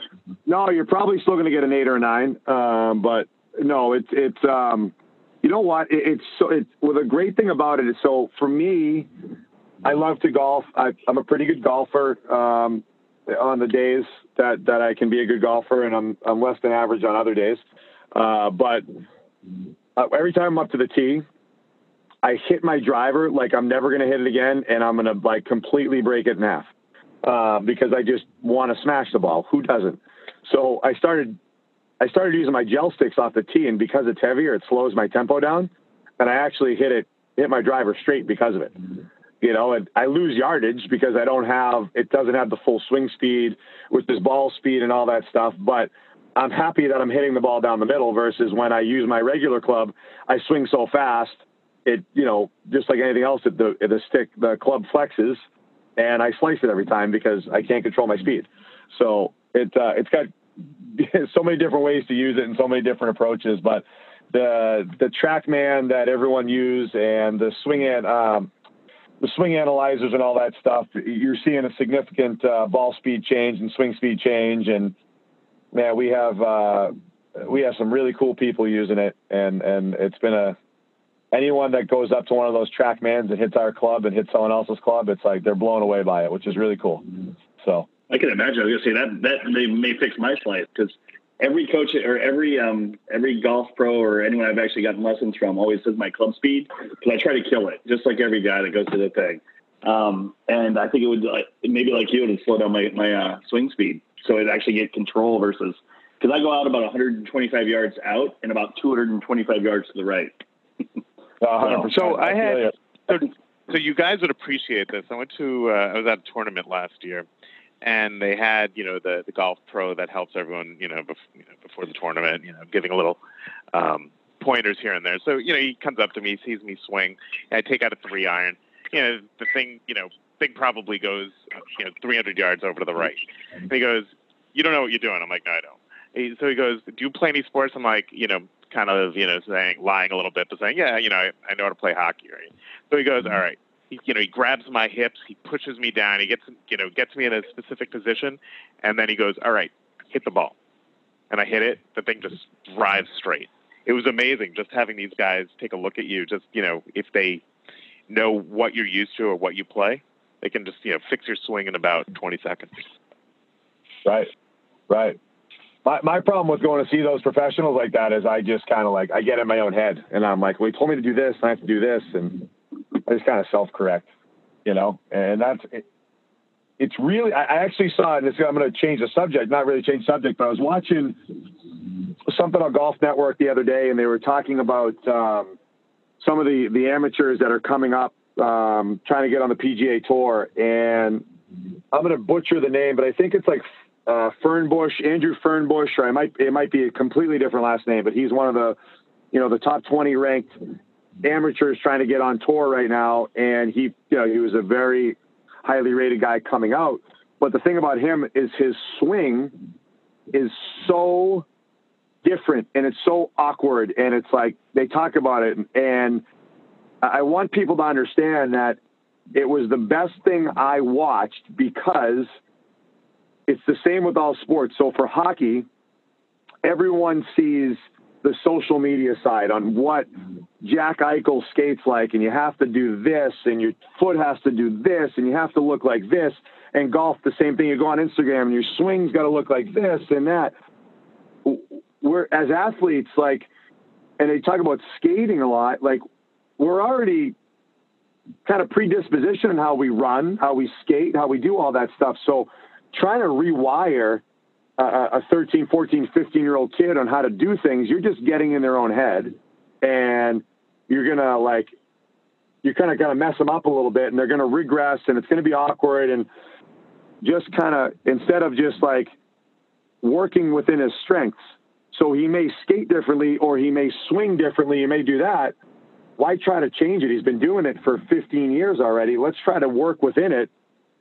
Speaker 5: no, you're probably still going to get an eight or a nine. Um, but no, it's it's um, you know what? It, it's so it's well, the great thing about it is so for me, I love to golf. I, am a pretty good golfer um, on the days that that I can be a good golfer, and I'm I'm less than average on other days. Uh, but uh, every time I'm up to the tee, I hit my driver like I'm never going to hit it again, and I'm going to like completely break it in half uh, because I just want to smash the ball. Who doesn't? So I started, I started using my gel sticks off the tee, and because it's heavier, it slows my tempo down, and I actually hit it, hit my driver straight because of it. You know, and I lose yardage because I don't have, it doesn't have the full swing speed with this ball speed and all that stuff, but. I'm happy that I'm hitting the ball down the middle versus when I use my regular club, I swing so fast it you know just like anything else, it, the the stick the club flexes, and I slice it every time because I can't control my speed. So it uh, it's got so many different ways to use it and so many different approaches, but the the TrackMan that everyone use and the swing at um, the swing analyzers and all that stuff, you're seeing a significant uh, ball speed change and swing speed change. And man, we have uh, we have some really cool people using it, and and it's been a anyone that goes up to one of those TrackMans and hits our club and hits someone else's club, it's like they're blown away by it, which is really cool. So
Speaker 6: I can imagine. I was gonna say that that may, may fix my slice because every coach or every um every golf pro or anyone I've actually gotten lessons from always says my club speed because I try to kill it just like every guy that goes to the thing. Um, and I think it would like, maybe like you would slow down my my uh, swing speed so it actually get control versus because I go out about 125 yards out and about 225 yards to the right.
Speaker 2: So I had. So, so you guys would appreciate this. I went to. Uh, I was at a tournament last year, and they had you know the the golf pro that helps everyone you know, bef- you know before the tournament. You know, giving a little. Um, pointers here and there. So, you know, he comes up to me, sees me swing. I take out a three iron. You know, the thing, you know, thing probably goes, you know, 300 yards over to the right. And he goes, You don't know what you're doing. I'm like, No, I don't. He, so he goes, Do you play any sports? I'm like, You know, kind of, you know, saying, lying a little bit, but saying, yeah, you know, I, I know how to play hockey, right? So he goes, all right. He, you know, he grabs my hips, he pushes me down, he gets, you know, gets me in a specific position, and then he goes, all right, hit the ball. And I hit it. The thing just drives straight. It was amazing just having these guys take a look at you. Just, you know, if they know what you're used to or what you play, they can just, you know, fix your swing in about 20 seconds.
Speaker 5: Right. Right. my, my problem with going to see those professionals like that is I just kind of like I get in my own head and I'm like, well, he told me to do this, and I have to do this, and I just kind of self correct, you know. And that's it, it's really I, actually saw it. I'm going to change the subject, not really change subject, but I was watching something on Golf Network the other day, and they were talking about um, some of the the amateurs that are coming up, um, trying to get on the PGA Tour, and I'm going to butcher the name, but I think it's like uh, Fernbush, Andrew Fernbush, or I might it might be a completely different last name, but he's one of the you know the top 20 ranked amateurs trying to get on tour right now, and he you know he was a very highly rated guy coming out. But the thing about him is his swing is so different and it's so awkward and it's like they talk about it and I want people to understand that it was the best thing I watched because it's the same with all sports. So for hockey, everyone sees the social media side on what Jack Eichel skates like, and you have to do this, and your foot has to do this, and you have to look like this. And golf, the same thing. You go on Instagram, and your swing's got to look like this and that. We're as athletes, like, and they talk about skating a lot. Like, we're already kind of predisposition in how we run, how we skate, how we do all that stuff. So trying to rewire a 13, 14, 15 year old kid on how to do things, you're just getting in their own head and you're going to like, you're kind of going to mess them up a little bit and they're going to regress and it's going to be awkward. And just kind of, instead of just like working within his strengths, so he may skate differently or he may swing differently, he may do that. Why try to change it? He's been doing it for 15 years already. Let's try to work within it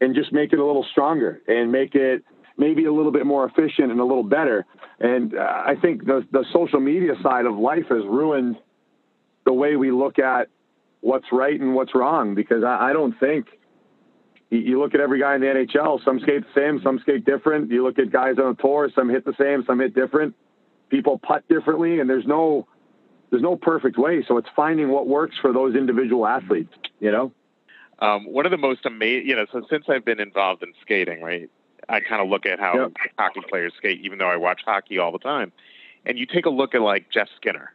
Speaker 5: and just make it a little stronger and make it maybe a little bit more efficient and a little better. And uh, I think the the social media side of life has ruined the way we look at what's right and what's wrong because I, I don't think you look at every guy in the NHL, some skate the same, some skate different. You look at guys on the tour, some hit the same, some hit different. People putt differently, and there's no there's no perfect way. So it's finding what works for those individual athletes, you know?
Speaker 2: Um, one of the most amazing, you know, so since I've been involved in skating, right, I kind of look at how yep. hockey players skate, even though I watch hockey all the time. And you take a look at like Jeff Skinner.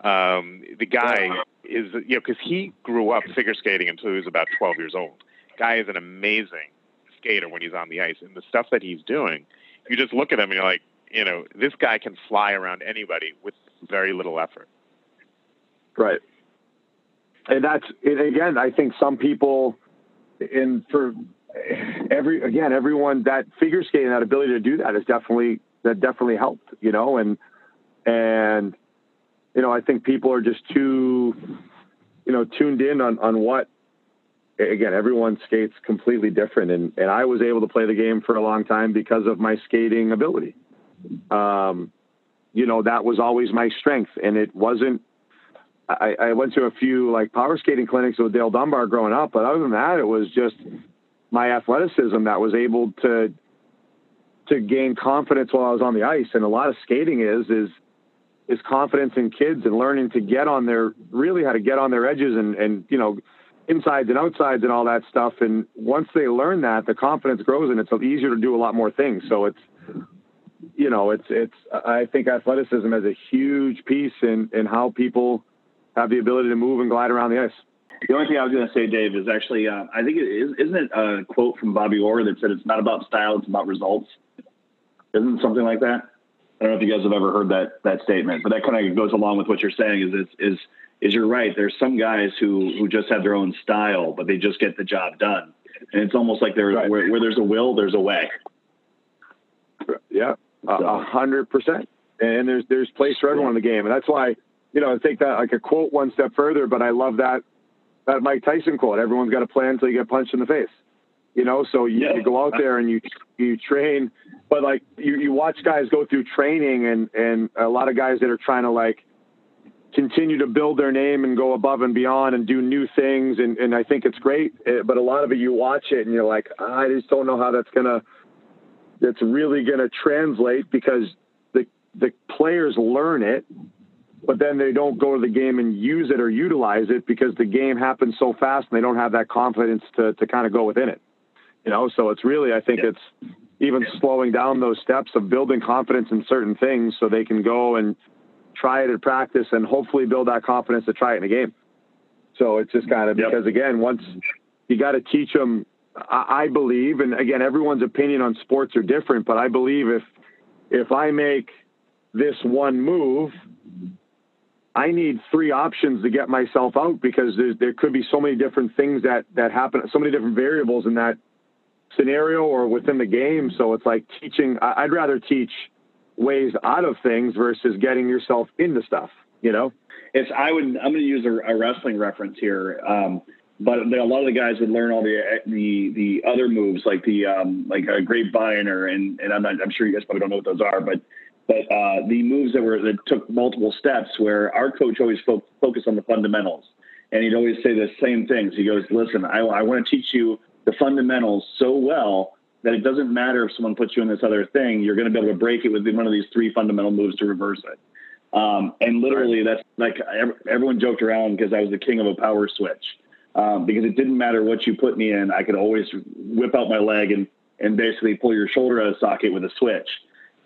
Speaker 2: Um, the guy is, you know, because he grew up figure skating until he was about 12 years old. Guy is an amazing skater when he's on the ice. And the stuff that he's doing, you just look at him and you're like, you know, this guy can fly around anybody with very little effort.
Speaker 5: Right and that's and again, I think some people, and for every again, everyone that figure skating, that ability to do that is definitely that definitely helped, you know, and and you know, I think people are just too, you know, tuned in on on what. Again, everyone skates completely different, and and I was able to play the game for a long time because of my skating ability. Um, you know, that was always my strength, and it wasn't I, I went to a few like power skating clinics with Dale Dunbar growing up, but other than that, it was just my athleticism that was able to to gain confidence while I was on the ice. And a lot of skating is is is confidence in kids and learning to get on their really how to get on their edges and and you know insides and outsides and all that stuff. And once they learn that, the confidence grows and it's easier to do a lot more things. So it's you know it's it's I think athleticism has a huge piece in in how people have the ability to move and glide around the ice.
Speaker 6: The only thing I was going to say, Dave, is actually uh, I think it is isn't it a quote from Bobby Orr that said it's not about style, it's about results. Isn't something like that? I don't know if you guys have ever heard that that statement, but that kind of goes along with what you're saying. Is is is you're right? There's some guys who who just have their own style, but they just get the job done, and it's almost like there's right. where, where, there's a will, there's a way.
Speaker 5: Yeah, a hundred percent. And there's there's place for everyone in the game, and that's why you know, I take that like a quote one step further, but I love that that Mike Tyson quote. Everyone's got a plan until you get punched in the face. You know, so you, yeah. you go out there and you you train, but like you, you watch guys go through training and and a lot of guys that are trying to like continue to build their name and go above and beyond and do new things and, and I think it's great eh, but a lot of it you watch it and you're like I just don't know how that's gonna that's really gonna translate because the the players learn it but then they don't go to the game and use it or utilize it because the game happens so fast and they don't have that confidence to, to kind of go within it. You know, so it's really, I think yeah. it's, even slowing down those steps of building confidence in certain things so they can go and try it at practice and hopefully build that confidence to try it in a game. So it's just kind of yep. because again, once you got to teach them, I, I believe, and again, everyone's opinion on sports are different, but I believe if if I make this one move, I need three options to get myself out because there could be so many different things that that happen, so many different variables in that scenario or within the game. So it's like teaching. I'd rather teach ways out of things versus getting yourself into stuff. You know,
Speaker 6: it's I would I'm going to use a, a, wrestling reference here. Um, but a lot of the guys would learn all the the the other moves like the um, like a grapevine or and and I'm not I'm sure you guys probably don't know what those are, but but uh, the moves that were that took multiple steps where our coach always fo- focused on the fundamentals and he'd always say the same things. He goes, "Listen, I, I want to teach you the fundamentals so well that it doesn't matter if someone puts you in this other thing, you're going to be able to break it with one of these three fundamental moves to reverse it. Um, and literally, that's like everyone joked around because I was the king of a power switch. Um, because it didn't matter what you put me in, I could always whip out my leg and and basically pull your shoulder out of socket with a switch.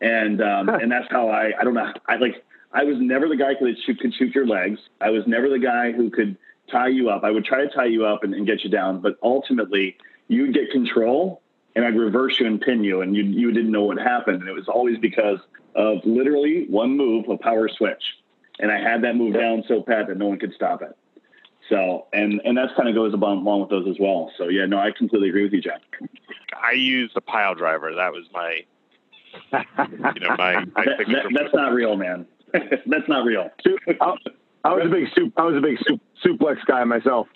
Speaker 6: And um, and that's how I I don't know I like I was never the guy who could shoot, could shoot your legs. I was never the guy who could tie you up. I would try to tie you up and, and get you down, but ultimately you'd get control and I'd reverse you and pin you, and you you didn't know what happened. And it was always because of literally one move, a power switch, and I had that move down so pat that no one could stop it. So, and and that's kind of goes along, along with those as well. So yeah, no, I completely agree with you, Jack.
Speaker 2: I used a pile driver. That was my, you know, my. my
Speaker 6: that, that, that's not real, man. that's not real.
Speaker 5: I was a big soup. I was a big soup, suplex guy myself.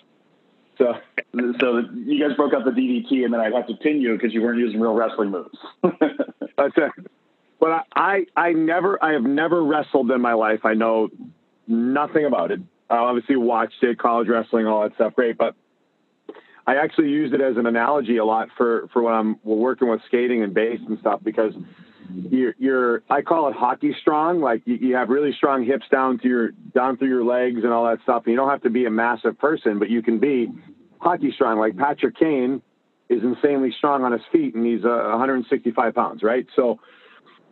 Speaker 6: So, so you guys broke up the DDT, and then I'd have to pin you because you weren't using real wrestling moves.
Speaker 5: That's it. But I, I, never, I have never wrestled in my life. I know nothing about it. I obviously watched it, college wrestling, all that stuff, great. But I actually used it as an analogy a lot for for when I'm working with skating and base and stuff because you're, you're I call it hockey strong. Like you, you, have really strong hips down to your down through your legs and all that stuff. And you don't have to be a massive person, but you can be hockey strong. Like Patrick Kane is insanely strong on his feet, and he's uh, 165 pounds, right? So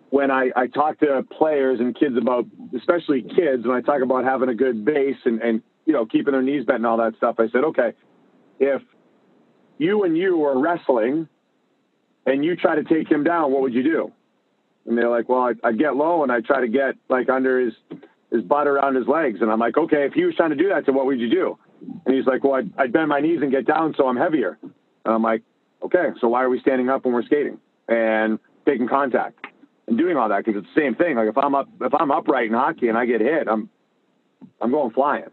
Speaker 5: when I, I talk to players and kids about, especially kids, when I talk about having a good base and, and you know keeping their knees bent and all that stuff, I said, okay, if you and you are wrestling and you try to take him down, what would you do? And they're like, well, I, I get low and I try to get like under his, his butt around his legs. And I'm like, okay, if he was trying to do that, so what would you do? And he's like, well, I'd, I'd bend my knees and get down so I'm heavier. And I'm like, okay, so why are we standing up when we're skating and taking contact and doing all that? Because it's the same thing. Like if I'm up, if I'm upright in hockey and I get hit, I'm, I'm going flying,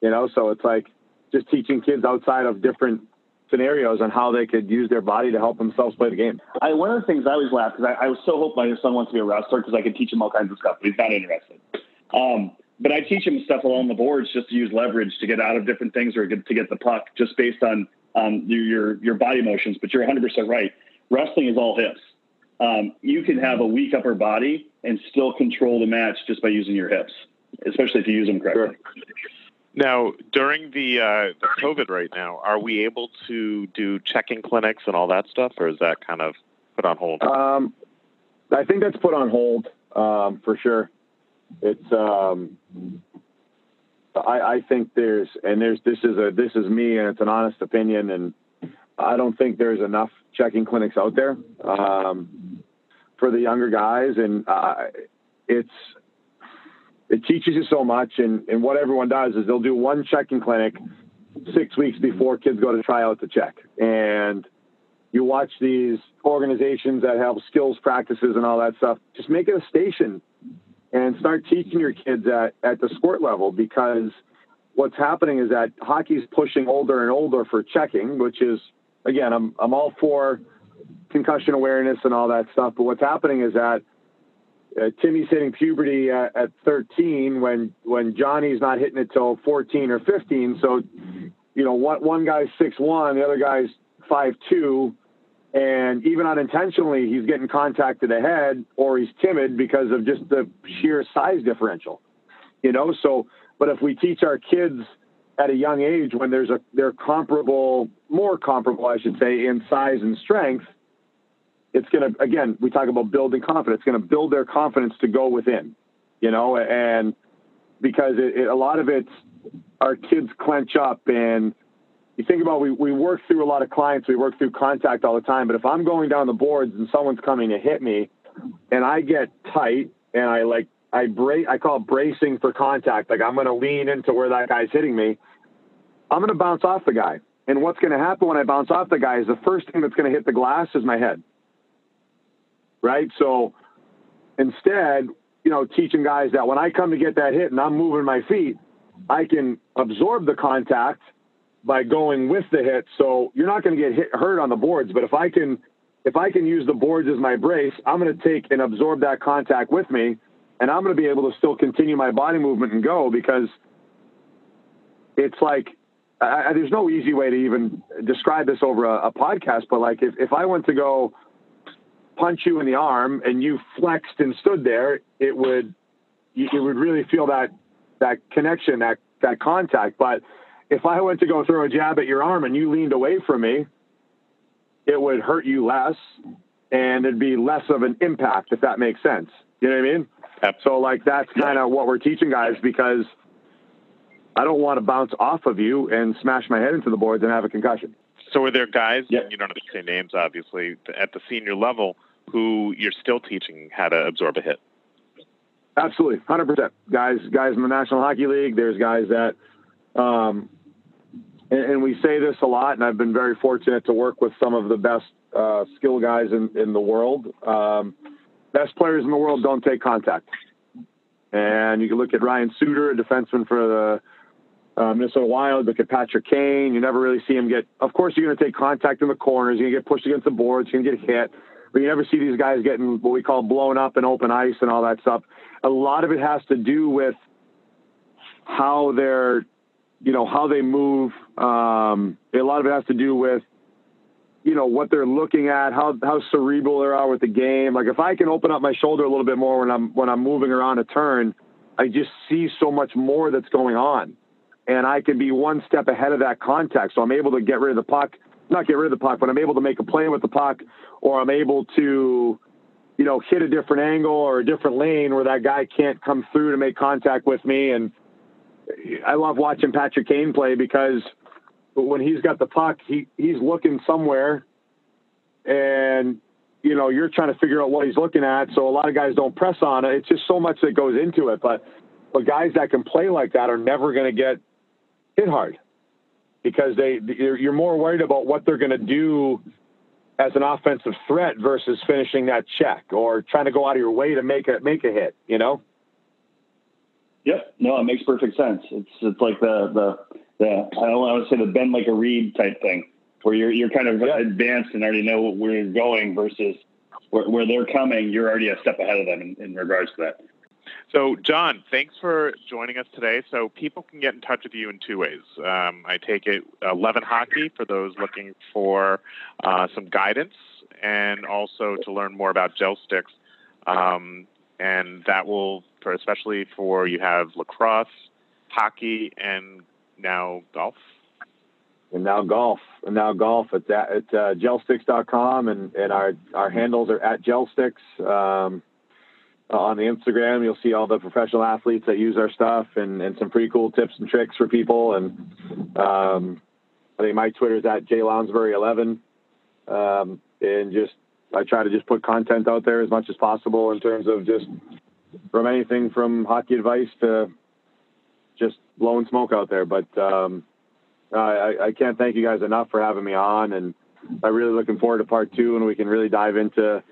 Speaker 5: you know? So it's like just teaching kids outside of different scenarios on how they could use their body to help themselves play the game.
Speaker 6: I, one of the things I always laugh because I, I was so hope my son wants to be a wrestler because I could teach him all kinds of stuff, but he's not interested. Um, but I teach him stuff along the boards just to use leverage to get out of different things or get, to get the puck just based on um, your your body motions. But you're 100 percent right. Wrestling is all hips. Um, you can have a weak upper body and still control the match just by using your hips, especially if you use them correctly. Sure.
Speaker 2: Now, during the, uh, the COVID right now, are we able to do checking clinics and all that stuff, or is that kind of put on hold?
Speaker 5: Um, I think that's put on hold um, for sure. It's um, I, I think there's and there's this is a this is me and it's an honest opinion and I don't think there's enough checking clinics out there um, for the younger guys and uh, it's it teaches you so much. And, and what everyone does is they'll do one checking clinic six weeks before kids go to try out to check. And you watch these organizations that have skills practices and all that stuff. Just make it a station and start teaching your kids at, at the sport level because what's happening is that hockey's pushing older and older for checking, which is again, I'm I'm all for concussion awareness and all that stuff. But what's happening is that uh, Timmy's hitting puberty at, at 13 when when Johnny's not hitting it till 14 or 15. So, you know, one one guy's six one, the other guy's five two, and even unintentionally, he's getting contact to the head or he's timid because of just the sheer size differential. You know, so but if we teach our kids at a young age when there's a they're comparable, more comparable, I should say, in size and strength it's going to again we talk about building confidence. It's going to build their confidence to go within, you know, and because it, it, a lot of it's our kids clench up and you think about we, we work through a lot of clients, we work through contact all the time. But if I'm going down the boards and someone's coming to hit me and I get tight and I like I break I call bracing for contact, like I'm gonna lean into where that guy's hitting me, I'm gonna bounce off the guy. And what's gonna happen when I bounce off the guy is the first thing that's gonna hit the glass is my head. Right? So instead, you know, teaching guys that when I come to get that hit and I'm moving my feet, I can absorb the contact by going with the hit. So you're not going to get hit, hurt on the boards. But if I can, if I can use the boards as my brace, I'm going to take and absorb that contact with me, and I'm going to be able to still continue my body movement and go because it's like I, there's no easy way to even describe this over a, a podcast. But like if if I went to go punch you in the arm and you flexed and stood there, it would you, would really feel that that connection, that that contact. But if I went to go throw a jab at your arm and you leaned away from me, it would hurt you less and it'd be less of an impact, if that makes sense. You know what I mean? So, like, that's kind of what we're teaching guys because I don't want to bounce off of you and smash my head into the boards and have a concussion.
Speaker 2: So, are there guys, yep. you don't have to say names, obviously, at the senior level who you're still teaching how to absorb a hit?
Speaker 5: Absolutely, hundred percent. Guys, guys in the National Hockey League. There's guys that um, and, and, we say this a lot, and I've been very fortunate to work with some of the best uh, skill guys in, in the world. Um, best players in the world don't take contact. And you can look at Ryan Suter, a defenseman for the uh, Minnesota Wild. Look at Patrick Kane. You never really see him get. Of course, you're going to take contact in the corners. You're going to get pushed against the boards. You're going to get hit. But you never see these guys getting what we call blown up in open ice and all that stuff. A lot of it has to do with how they're you know how they move. Um, a lot of it has to do with you know what they're looking at, how how cerebral they are with the game. Like if I can open up my shoulder a little bit more when I'm when I'm moving around a turn, I just see so much more that's going on, and I can be one step ahead of that contact. So I'm able to get rid of the puck, not get rid of the puck, but I'm able to make a play with the puck, or I'm able to you know hit a different angle or a different lane where that guy can't come through to make contact with me and I love watching Patrick Kane play because when he's got the puck, he he's looking somewhere, and you know you're trying to figure out what he's looking at. So a lot of guys don't press on it. It's just so much that goes into it. But but guys that can play like that are never going to get hit hard because they you're more worried about what they're going to do as an offensive threat versus finishing that check or trying to go out of your way to make a make a hit. You know.
Speaker 6: Yep. No, it makes perfect sense. It's it's like the the the I don't want to say the bend like a reed type thing, where you're you're kind of yeah. advanced and already know where you're going versus where, where they're coming. You're already a step ahead of them in, in regards to that.
Speaker 2: So, John, thanks for joining us today. So, people can get in touch with you in two ways. Um, I take it 11 Hockey for those looking for uh, some guidance and also to learn more about gel sticks. Um, and that will for especially for you have lacrosse, hockey, and now golf.
Speaker 5: And now golf, and now golf. It's at, at uh, gelsticks.com, and, and our our handles are at gelsticks. Um, on the Instagram, you'll see all the professional athletes that use our stuff, and, and some pretty cool tips and tricks for people. And um, I think my Twitter is at jlounsbury11, um, and just I try to just put content out there as much as possible in terms of just from anything from hockey advice to just blowing smoke out there. But um, I, I can't thank you guys enough for having me on, and I'm really looking forward to part two, and we can really dive into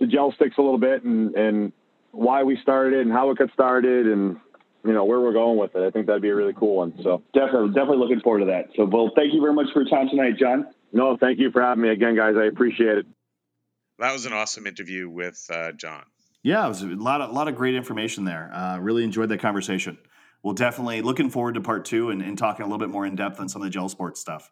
Speaker 5: the gel sticks a little bit and and why we started and how it got started and you know where we're going with it. I think that'd be a really cool one. So
Speaker 6: definitely, definitely looking forward to that. So, well, thank you very much for your time tonight, John.
Speaker 5: No, thank you for having me again, guys. I appreciate it.
Speaker 9: That was an awesome interview with uh, John.
Speaker 3: Yeah, it was a lot of, a lot of great information there. Uh, really enjoyed that conversation. We'll definitely looking forward to part two and, and talking a little bit more in depth on some of the gel sports stuff.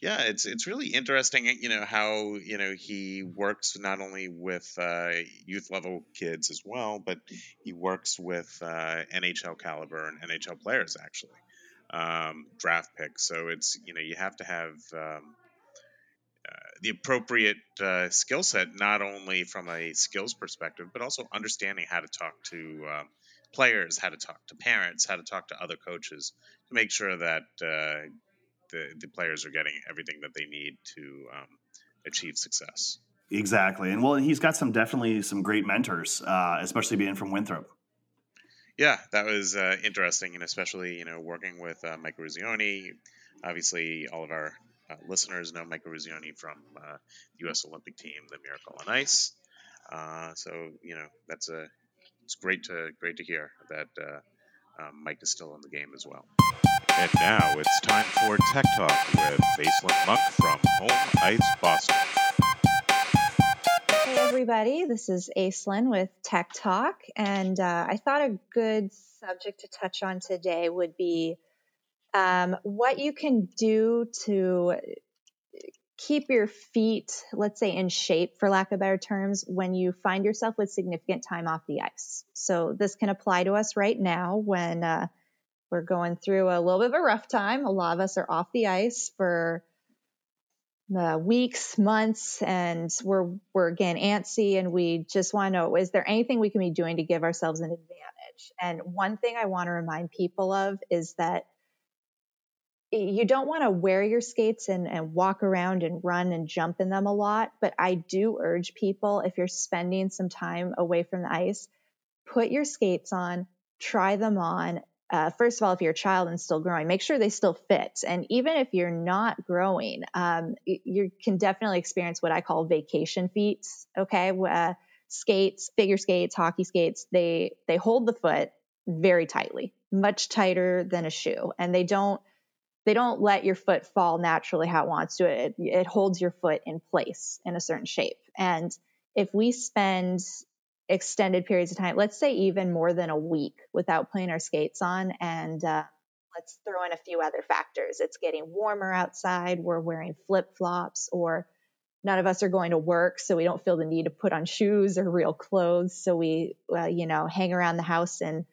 Speaker 9: Yeah, it's it's really interesting, you know, how you know he works not only with uh, youth level kids as well, but he works with uh, NHL caliber and NHL players actually, um, draft picks. So it's you know you have to have um, uh,
Speaker 2: the appropriate uh, skill set, not only from a skills perspective, but also understanding how to talk to uh, players, how to talk to parents, how to talk to other coaches to make sure that uh, the, the players are getting everything that they need to um, achieve success.
Speaker 3: Exactly. And well, he's got some definitely some great mentors, uh, especially being from Winthrop.
Speaker 2: Yeah, that was uh, interesting, and especially you know working with uh, Mike Eruzione. Obviously, all of our uh, listeners know Mike Eruzione from uh, the U.S. Olympic team, the Miracle on Ice. Uh, so you know that's a it's great to great to hear that uh, um, Mike is still in the game as well.
Speaker 1: And now it's time for Tech Talk with Aislinn Monk from Home Ice Boston.
Speaker 10: Hey everybody, this is Aislinn with Tech Talk, and uh, I thought a good subject to touch on today would be um, what you can do to keep your feet, let's say, in shape, for lack of better terms, when you find yourself with significant time off the ice. So this can apply to us right now when uh, we're going through a little bit of a rough time. A lot of us are off the ice for uh, weeks, months, and we're we're again antsy, and we just want to know: is there anything we can be doing to give ourselves an advantage? And one thing I want to remind people of is that you don't want to wear your skates and, and walk around and run and jump in them a lot. But I do urge people if you're spending some time away from the ice, put your skates on, try them on. Uh, first of all, if you're a child and still growing, make sure they still fit. And even if you're not growing, um, you can definitely experience what I call vacation feet. Okay, uh, skates, figure skates, hockey skates, they they hold the foot very tightly, much tighter than a shoe, and they don't they don't let your foot fall naturally how it wants to. It, it holds your foot in place in a certain shape. And if we spend extended periods of time, let's say even more than a week without putting our skates on, and uh, let's throw in a few other factors. It's getting warmer outside, we're wearing flip flops, or none of us are going to work, so we don't feel the need to put on shoes or real clothes. So we, uh, you know, hang around the house in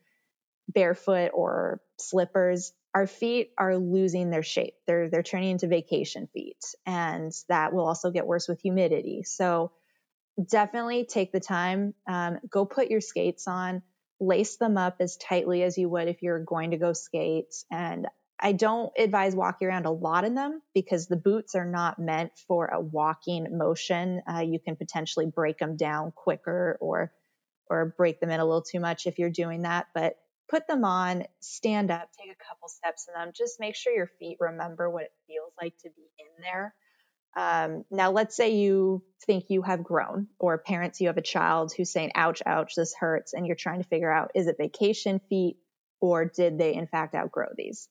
Speaker 10: barefoot or slippers our feet are losing their shape. They're they're turning into vacation feet, and that will also get worse with humidity. So definitely take the time. Um, go put your skates on. Lace them up as tightly as you would if you're going to go skate. And I don't advise walking around a lot in them because the boots are not meant for a walking motion. Uh, you can potentially break them down quicker or or break them in a little too much if you're doing that. But put them on, stand up, take a couple steps in them. Just make sure your feet remember what it feels like to be in there. Um, now, let's say you think you have grown, or parents, you have a child who's saying, ouch, ouch, this hurts, and you're trying to figure out is it vacation feet or did they in fact outgrow these?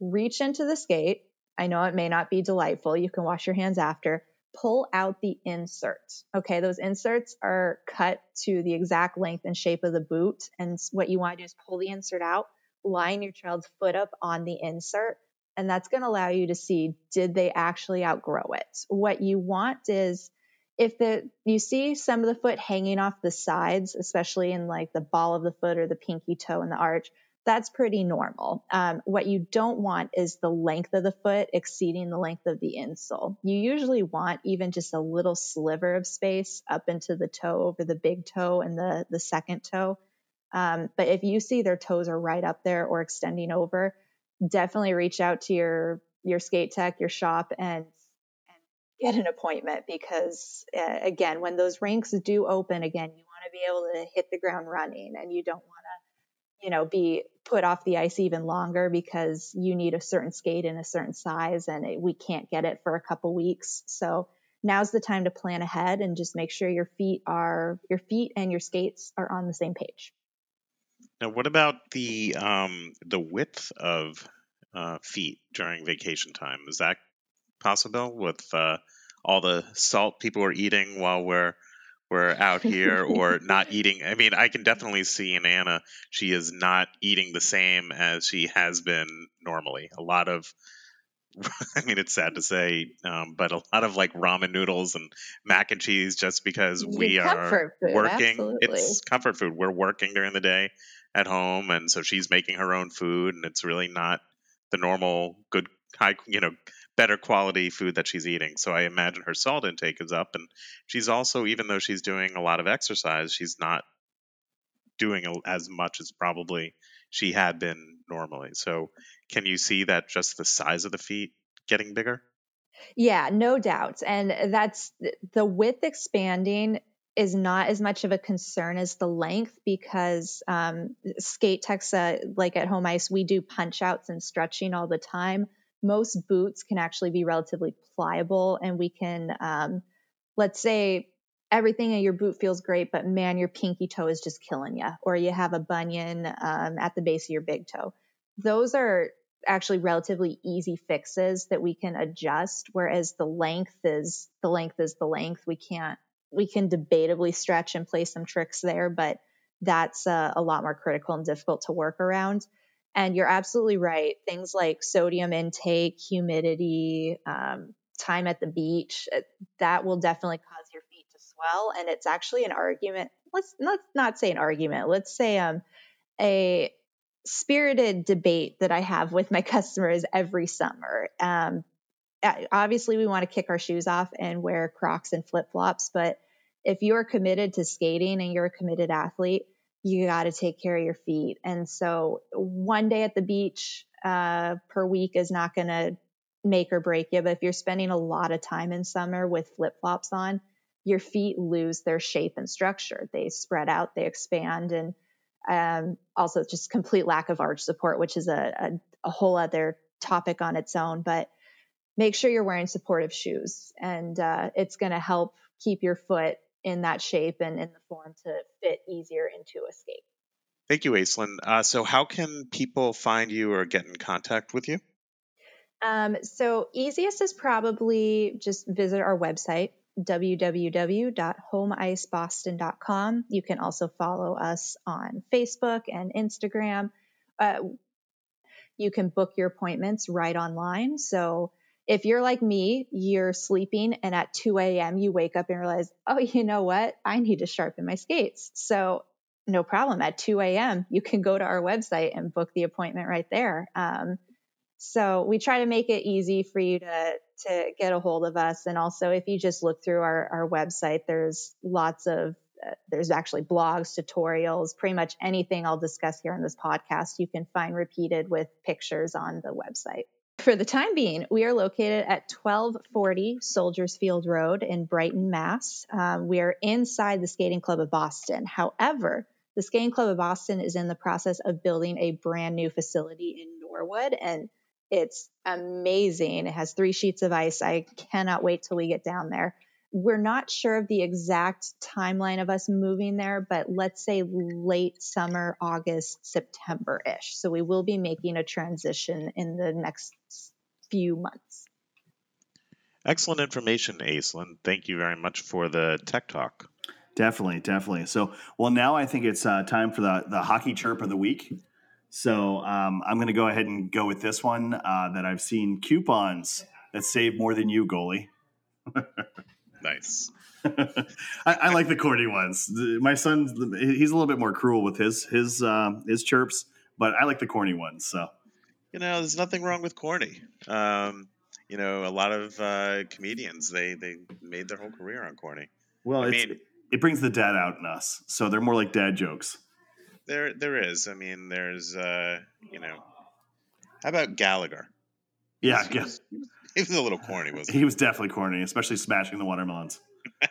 Speaker 10: Reach into the skate. I know it may not be delightful. You can wash your hands after pull out the insert. Okay, those inserts are cut to the exact length and shape of the boot. And what you want to do is pull the insert out, line your child's foot up on the insert, and that's going to allow you to see did they actually outgrow it. What you want is if the you see some of the foot hanging off the sides, especially in like the ball of the foot or the pinky toe in the arch, that's pretty normal. Um, what you don't want is the length of the foot exceeding the length of the insole. You usually want even just a little sliver of space up into the toe over the big toe and the, the second toe. Um, but if you see their toes are right up there or extending over, definitely reach out to your your skate tech, your shop, and and get an appointment because uh, again, when those rinks do open again, you want to be able to hit the ground running, and you don't want to, you know, be put off the ice even longer because you need a certain skate in a certain size and it, we can't get it for a couple weeks. So now's the time to plan ahead and just make sure your feet are your feet and your skates are on the same page.
Speaker 2: Now, what about the um, the width of uh, feet during vacation time? Is that possible with uh, all the salt people are eating while we're we're out here or not eating. I mean, I can definitely see in Anna, she is not eating the same as she has been normally. A lot of, I mean, it's sad to say, um, but a lot of like ramen noodles and mac and cheese just because we are food, working. Absolutely. It's comfort food. We're working during the day at home. And so she's making her own food, and it's really not the normal good high, you know, better quality food that she's eating. So I imagine her salt intake is up, and she's also, even though she's doing a lot of exercise, she's not doing as much as probably she had been normally. So can you see that just the size of the feet getting bigger?
Speaker 10: Yeah, no doubt. And that's the width expanding is not as much of a concern as the length because um, skate techs, uh, like at home ice, we do punch outs and stretching all the time. Most boots can actually be relatively pliable, and we can, um, let's say, everything in your boot feels great, but man, your pinky toe is just killing you, or you have a bunion um, at the base of your big toe. Those are actually relatively easy fixes that we can adjust whereas the length is the length is the length we can't we can debatably stretch and play some tricks there but that's uh, a lot more critical and difficult to work around. And you're absolutely right. Things like sodium intake humidity um, time at the beach uh, that will definitely cause your feet to swell. And it's actually an argument let's not not say an argument let's say um a spirited debate that I have with my customers every summer. Um, obviously, we want to kick our shoes off and wear Crocs and flip flops, but if you're committed to skating and you're a committed athlete, you got to take care of your feet. And so, one day at the beach uh, per week is not going to make or break you. But if you're spending a lot of time in summer with flip flops on, your feet lose their shape and structure. They spread out, they expand, and um, also, just complete lack of arch support, which is a, a, a whole other topic on its own. But make sure you're wearing supportive shoes, and uh, it's going to help keep your foot in that shape and in the form to fit easier into a skate.
Speaker 2: Thank you, Aislinn. Uh, so, how can people find you or get in contact with you?
Speaker 10: Um, so, easiest is probably just visit our website, www.homeiceboston.com. You can also follow us on Facebook and Instagram. Uh, you can book your appointments right online. So if you're like me, you're sleeping and at 2 a.m. you wake up and realize, oh, you know what? I need to sharpen my skates. So no problem. At 2 a.m., you can go to our website and book the appointment right there. Um, so we try to make it easy for you to to get a hold of us. And also, if you just look through our, our website, there's lots of uh, there's actually blogs, tutorials, pretty much anything I'll discuss here in this podcast. You can find repeated with pictures on the website. For the time being, we are located at 1240 Soldiers Field Road in Brighton, Mass. Um, we are inside the Skating Club of Boston. However, the Skating Club of Boston is in the process of building a brand new facility in Norwood, and it's amazing. It has three sheets of ice. I cannot wait till we get down there. We're not sure of the exact timeline of us moving there, but let's say late summer, August, September ish. So we will be making a transition in the next few months.
Speaker 2: Excellent information, Aislinn. Thank you very much for the tech talk.
Speaker 3: Definitely, definitely. So, well, now I think it's uh, time for the the hockey chirp of the week. So um, I'm going to go ahead and go with this one uh, that I've seen coupons that save more than you, goalie.
Speaker 2: nice.
Speaker 3: I, I, like the corny ones. My son, he's a little bit more cruel with his his uh, his chirps, but I like the corny ones. So,
Speaker 2: you know, there's nothing wrong with corny. Um, you know, a lot of uh, comedians they they made their whole career on corny.
Speaker 3: Well, I mean, it brings the dad out in us, so they're more like dad jokes.
Speaker 2: There, there is. I mean, there's, uh, you know, how about Gallagher?
Speaker 3: Yeah,
Speaker 2: was, he was a little corny, wasn't
Speaker 3: he? He was definitely corny, especially smashing the watermelons.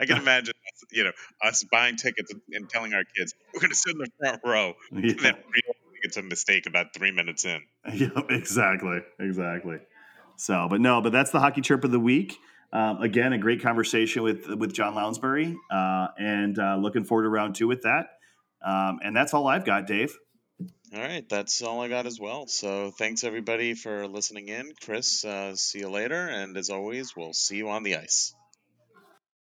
Speaker 2: I can imagine, you know, us buying tickets and telling our kids we're going to sit in the front row, yeah. and then it's a mistake about three minutes in.
Speaker 3: Yeah, exactly, exactly. So, but no, but that's the hockey chirp of the week. Um, again, a great conversation with with John Lounsbury, uh, and uh, looking forward to round two with that. Um, and that's all I've got, Dave.
Speaker 2: All right, that's all I got as well. So thanks everybody for listening in. Chris, uh, see you later. And as always, we'll see you on the ice.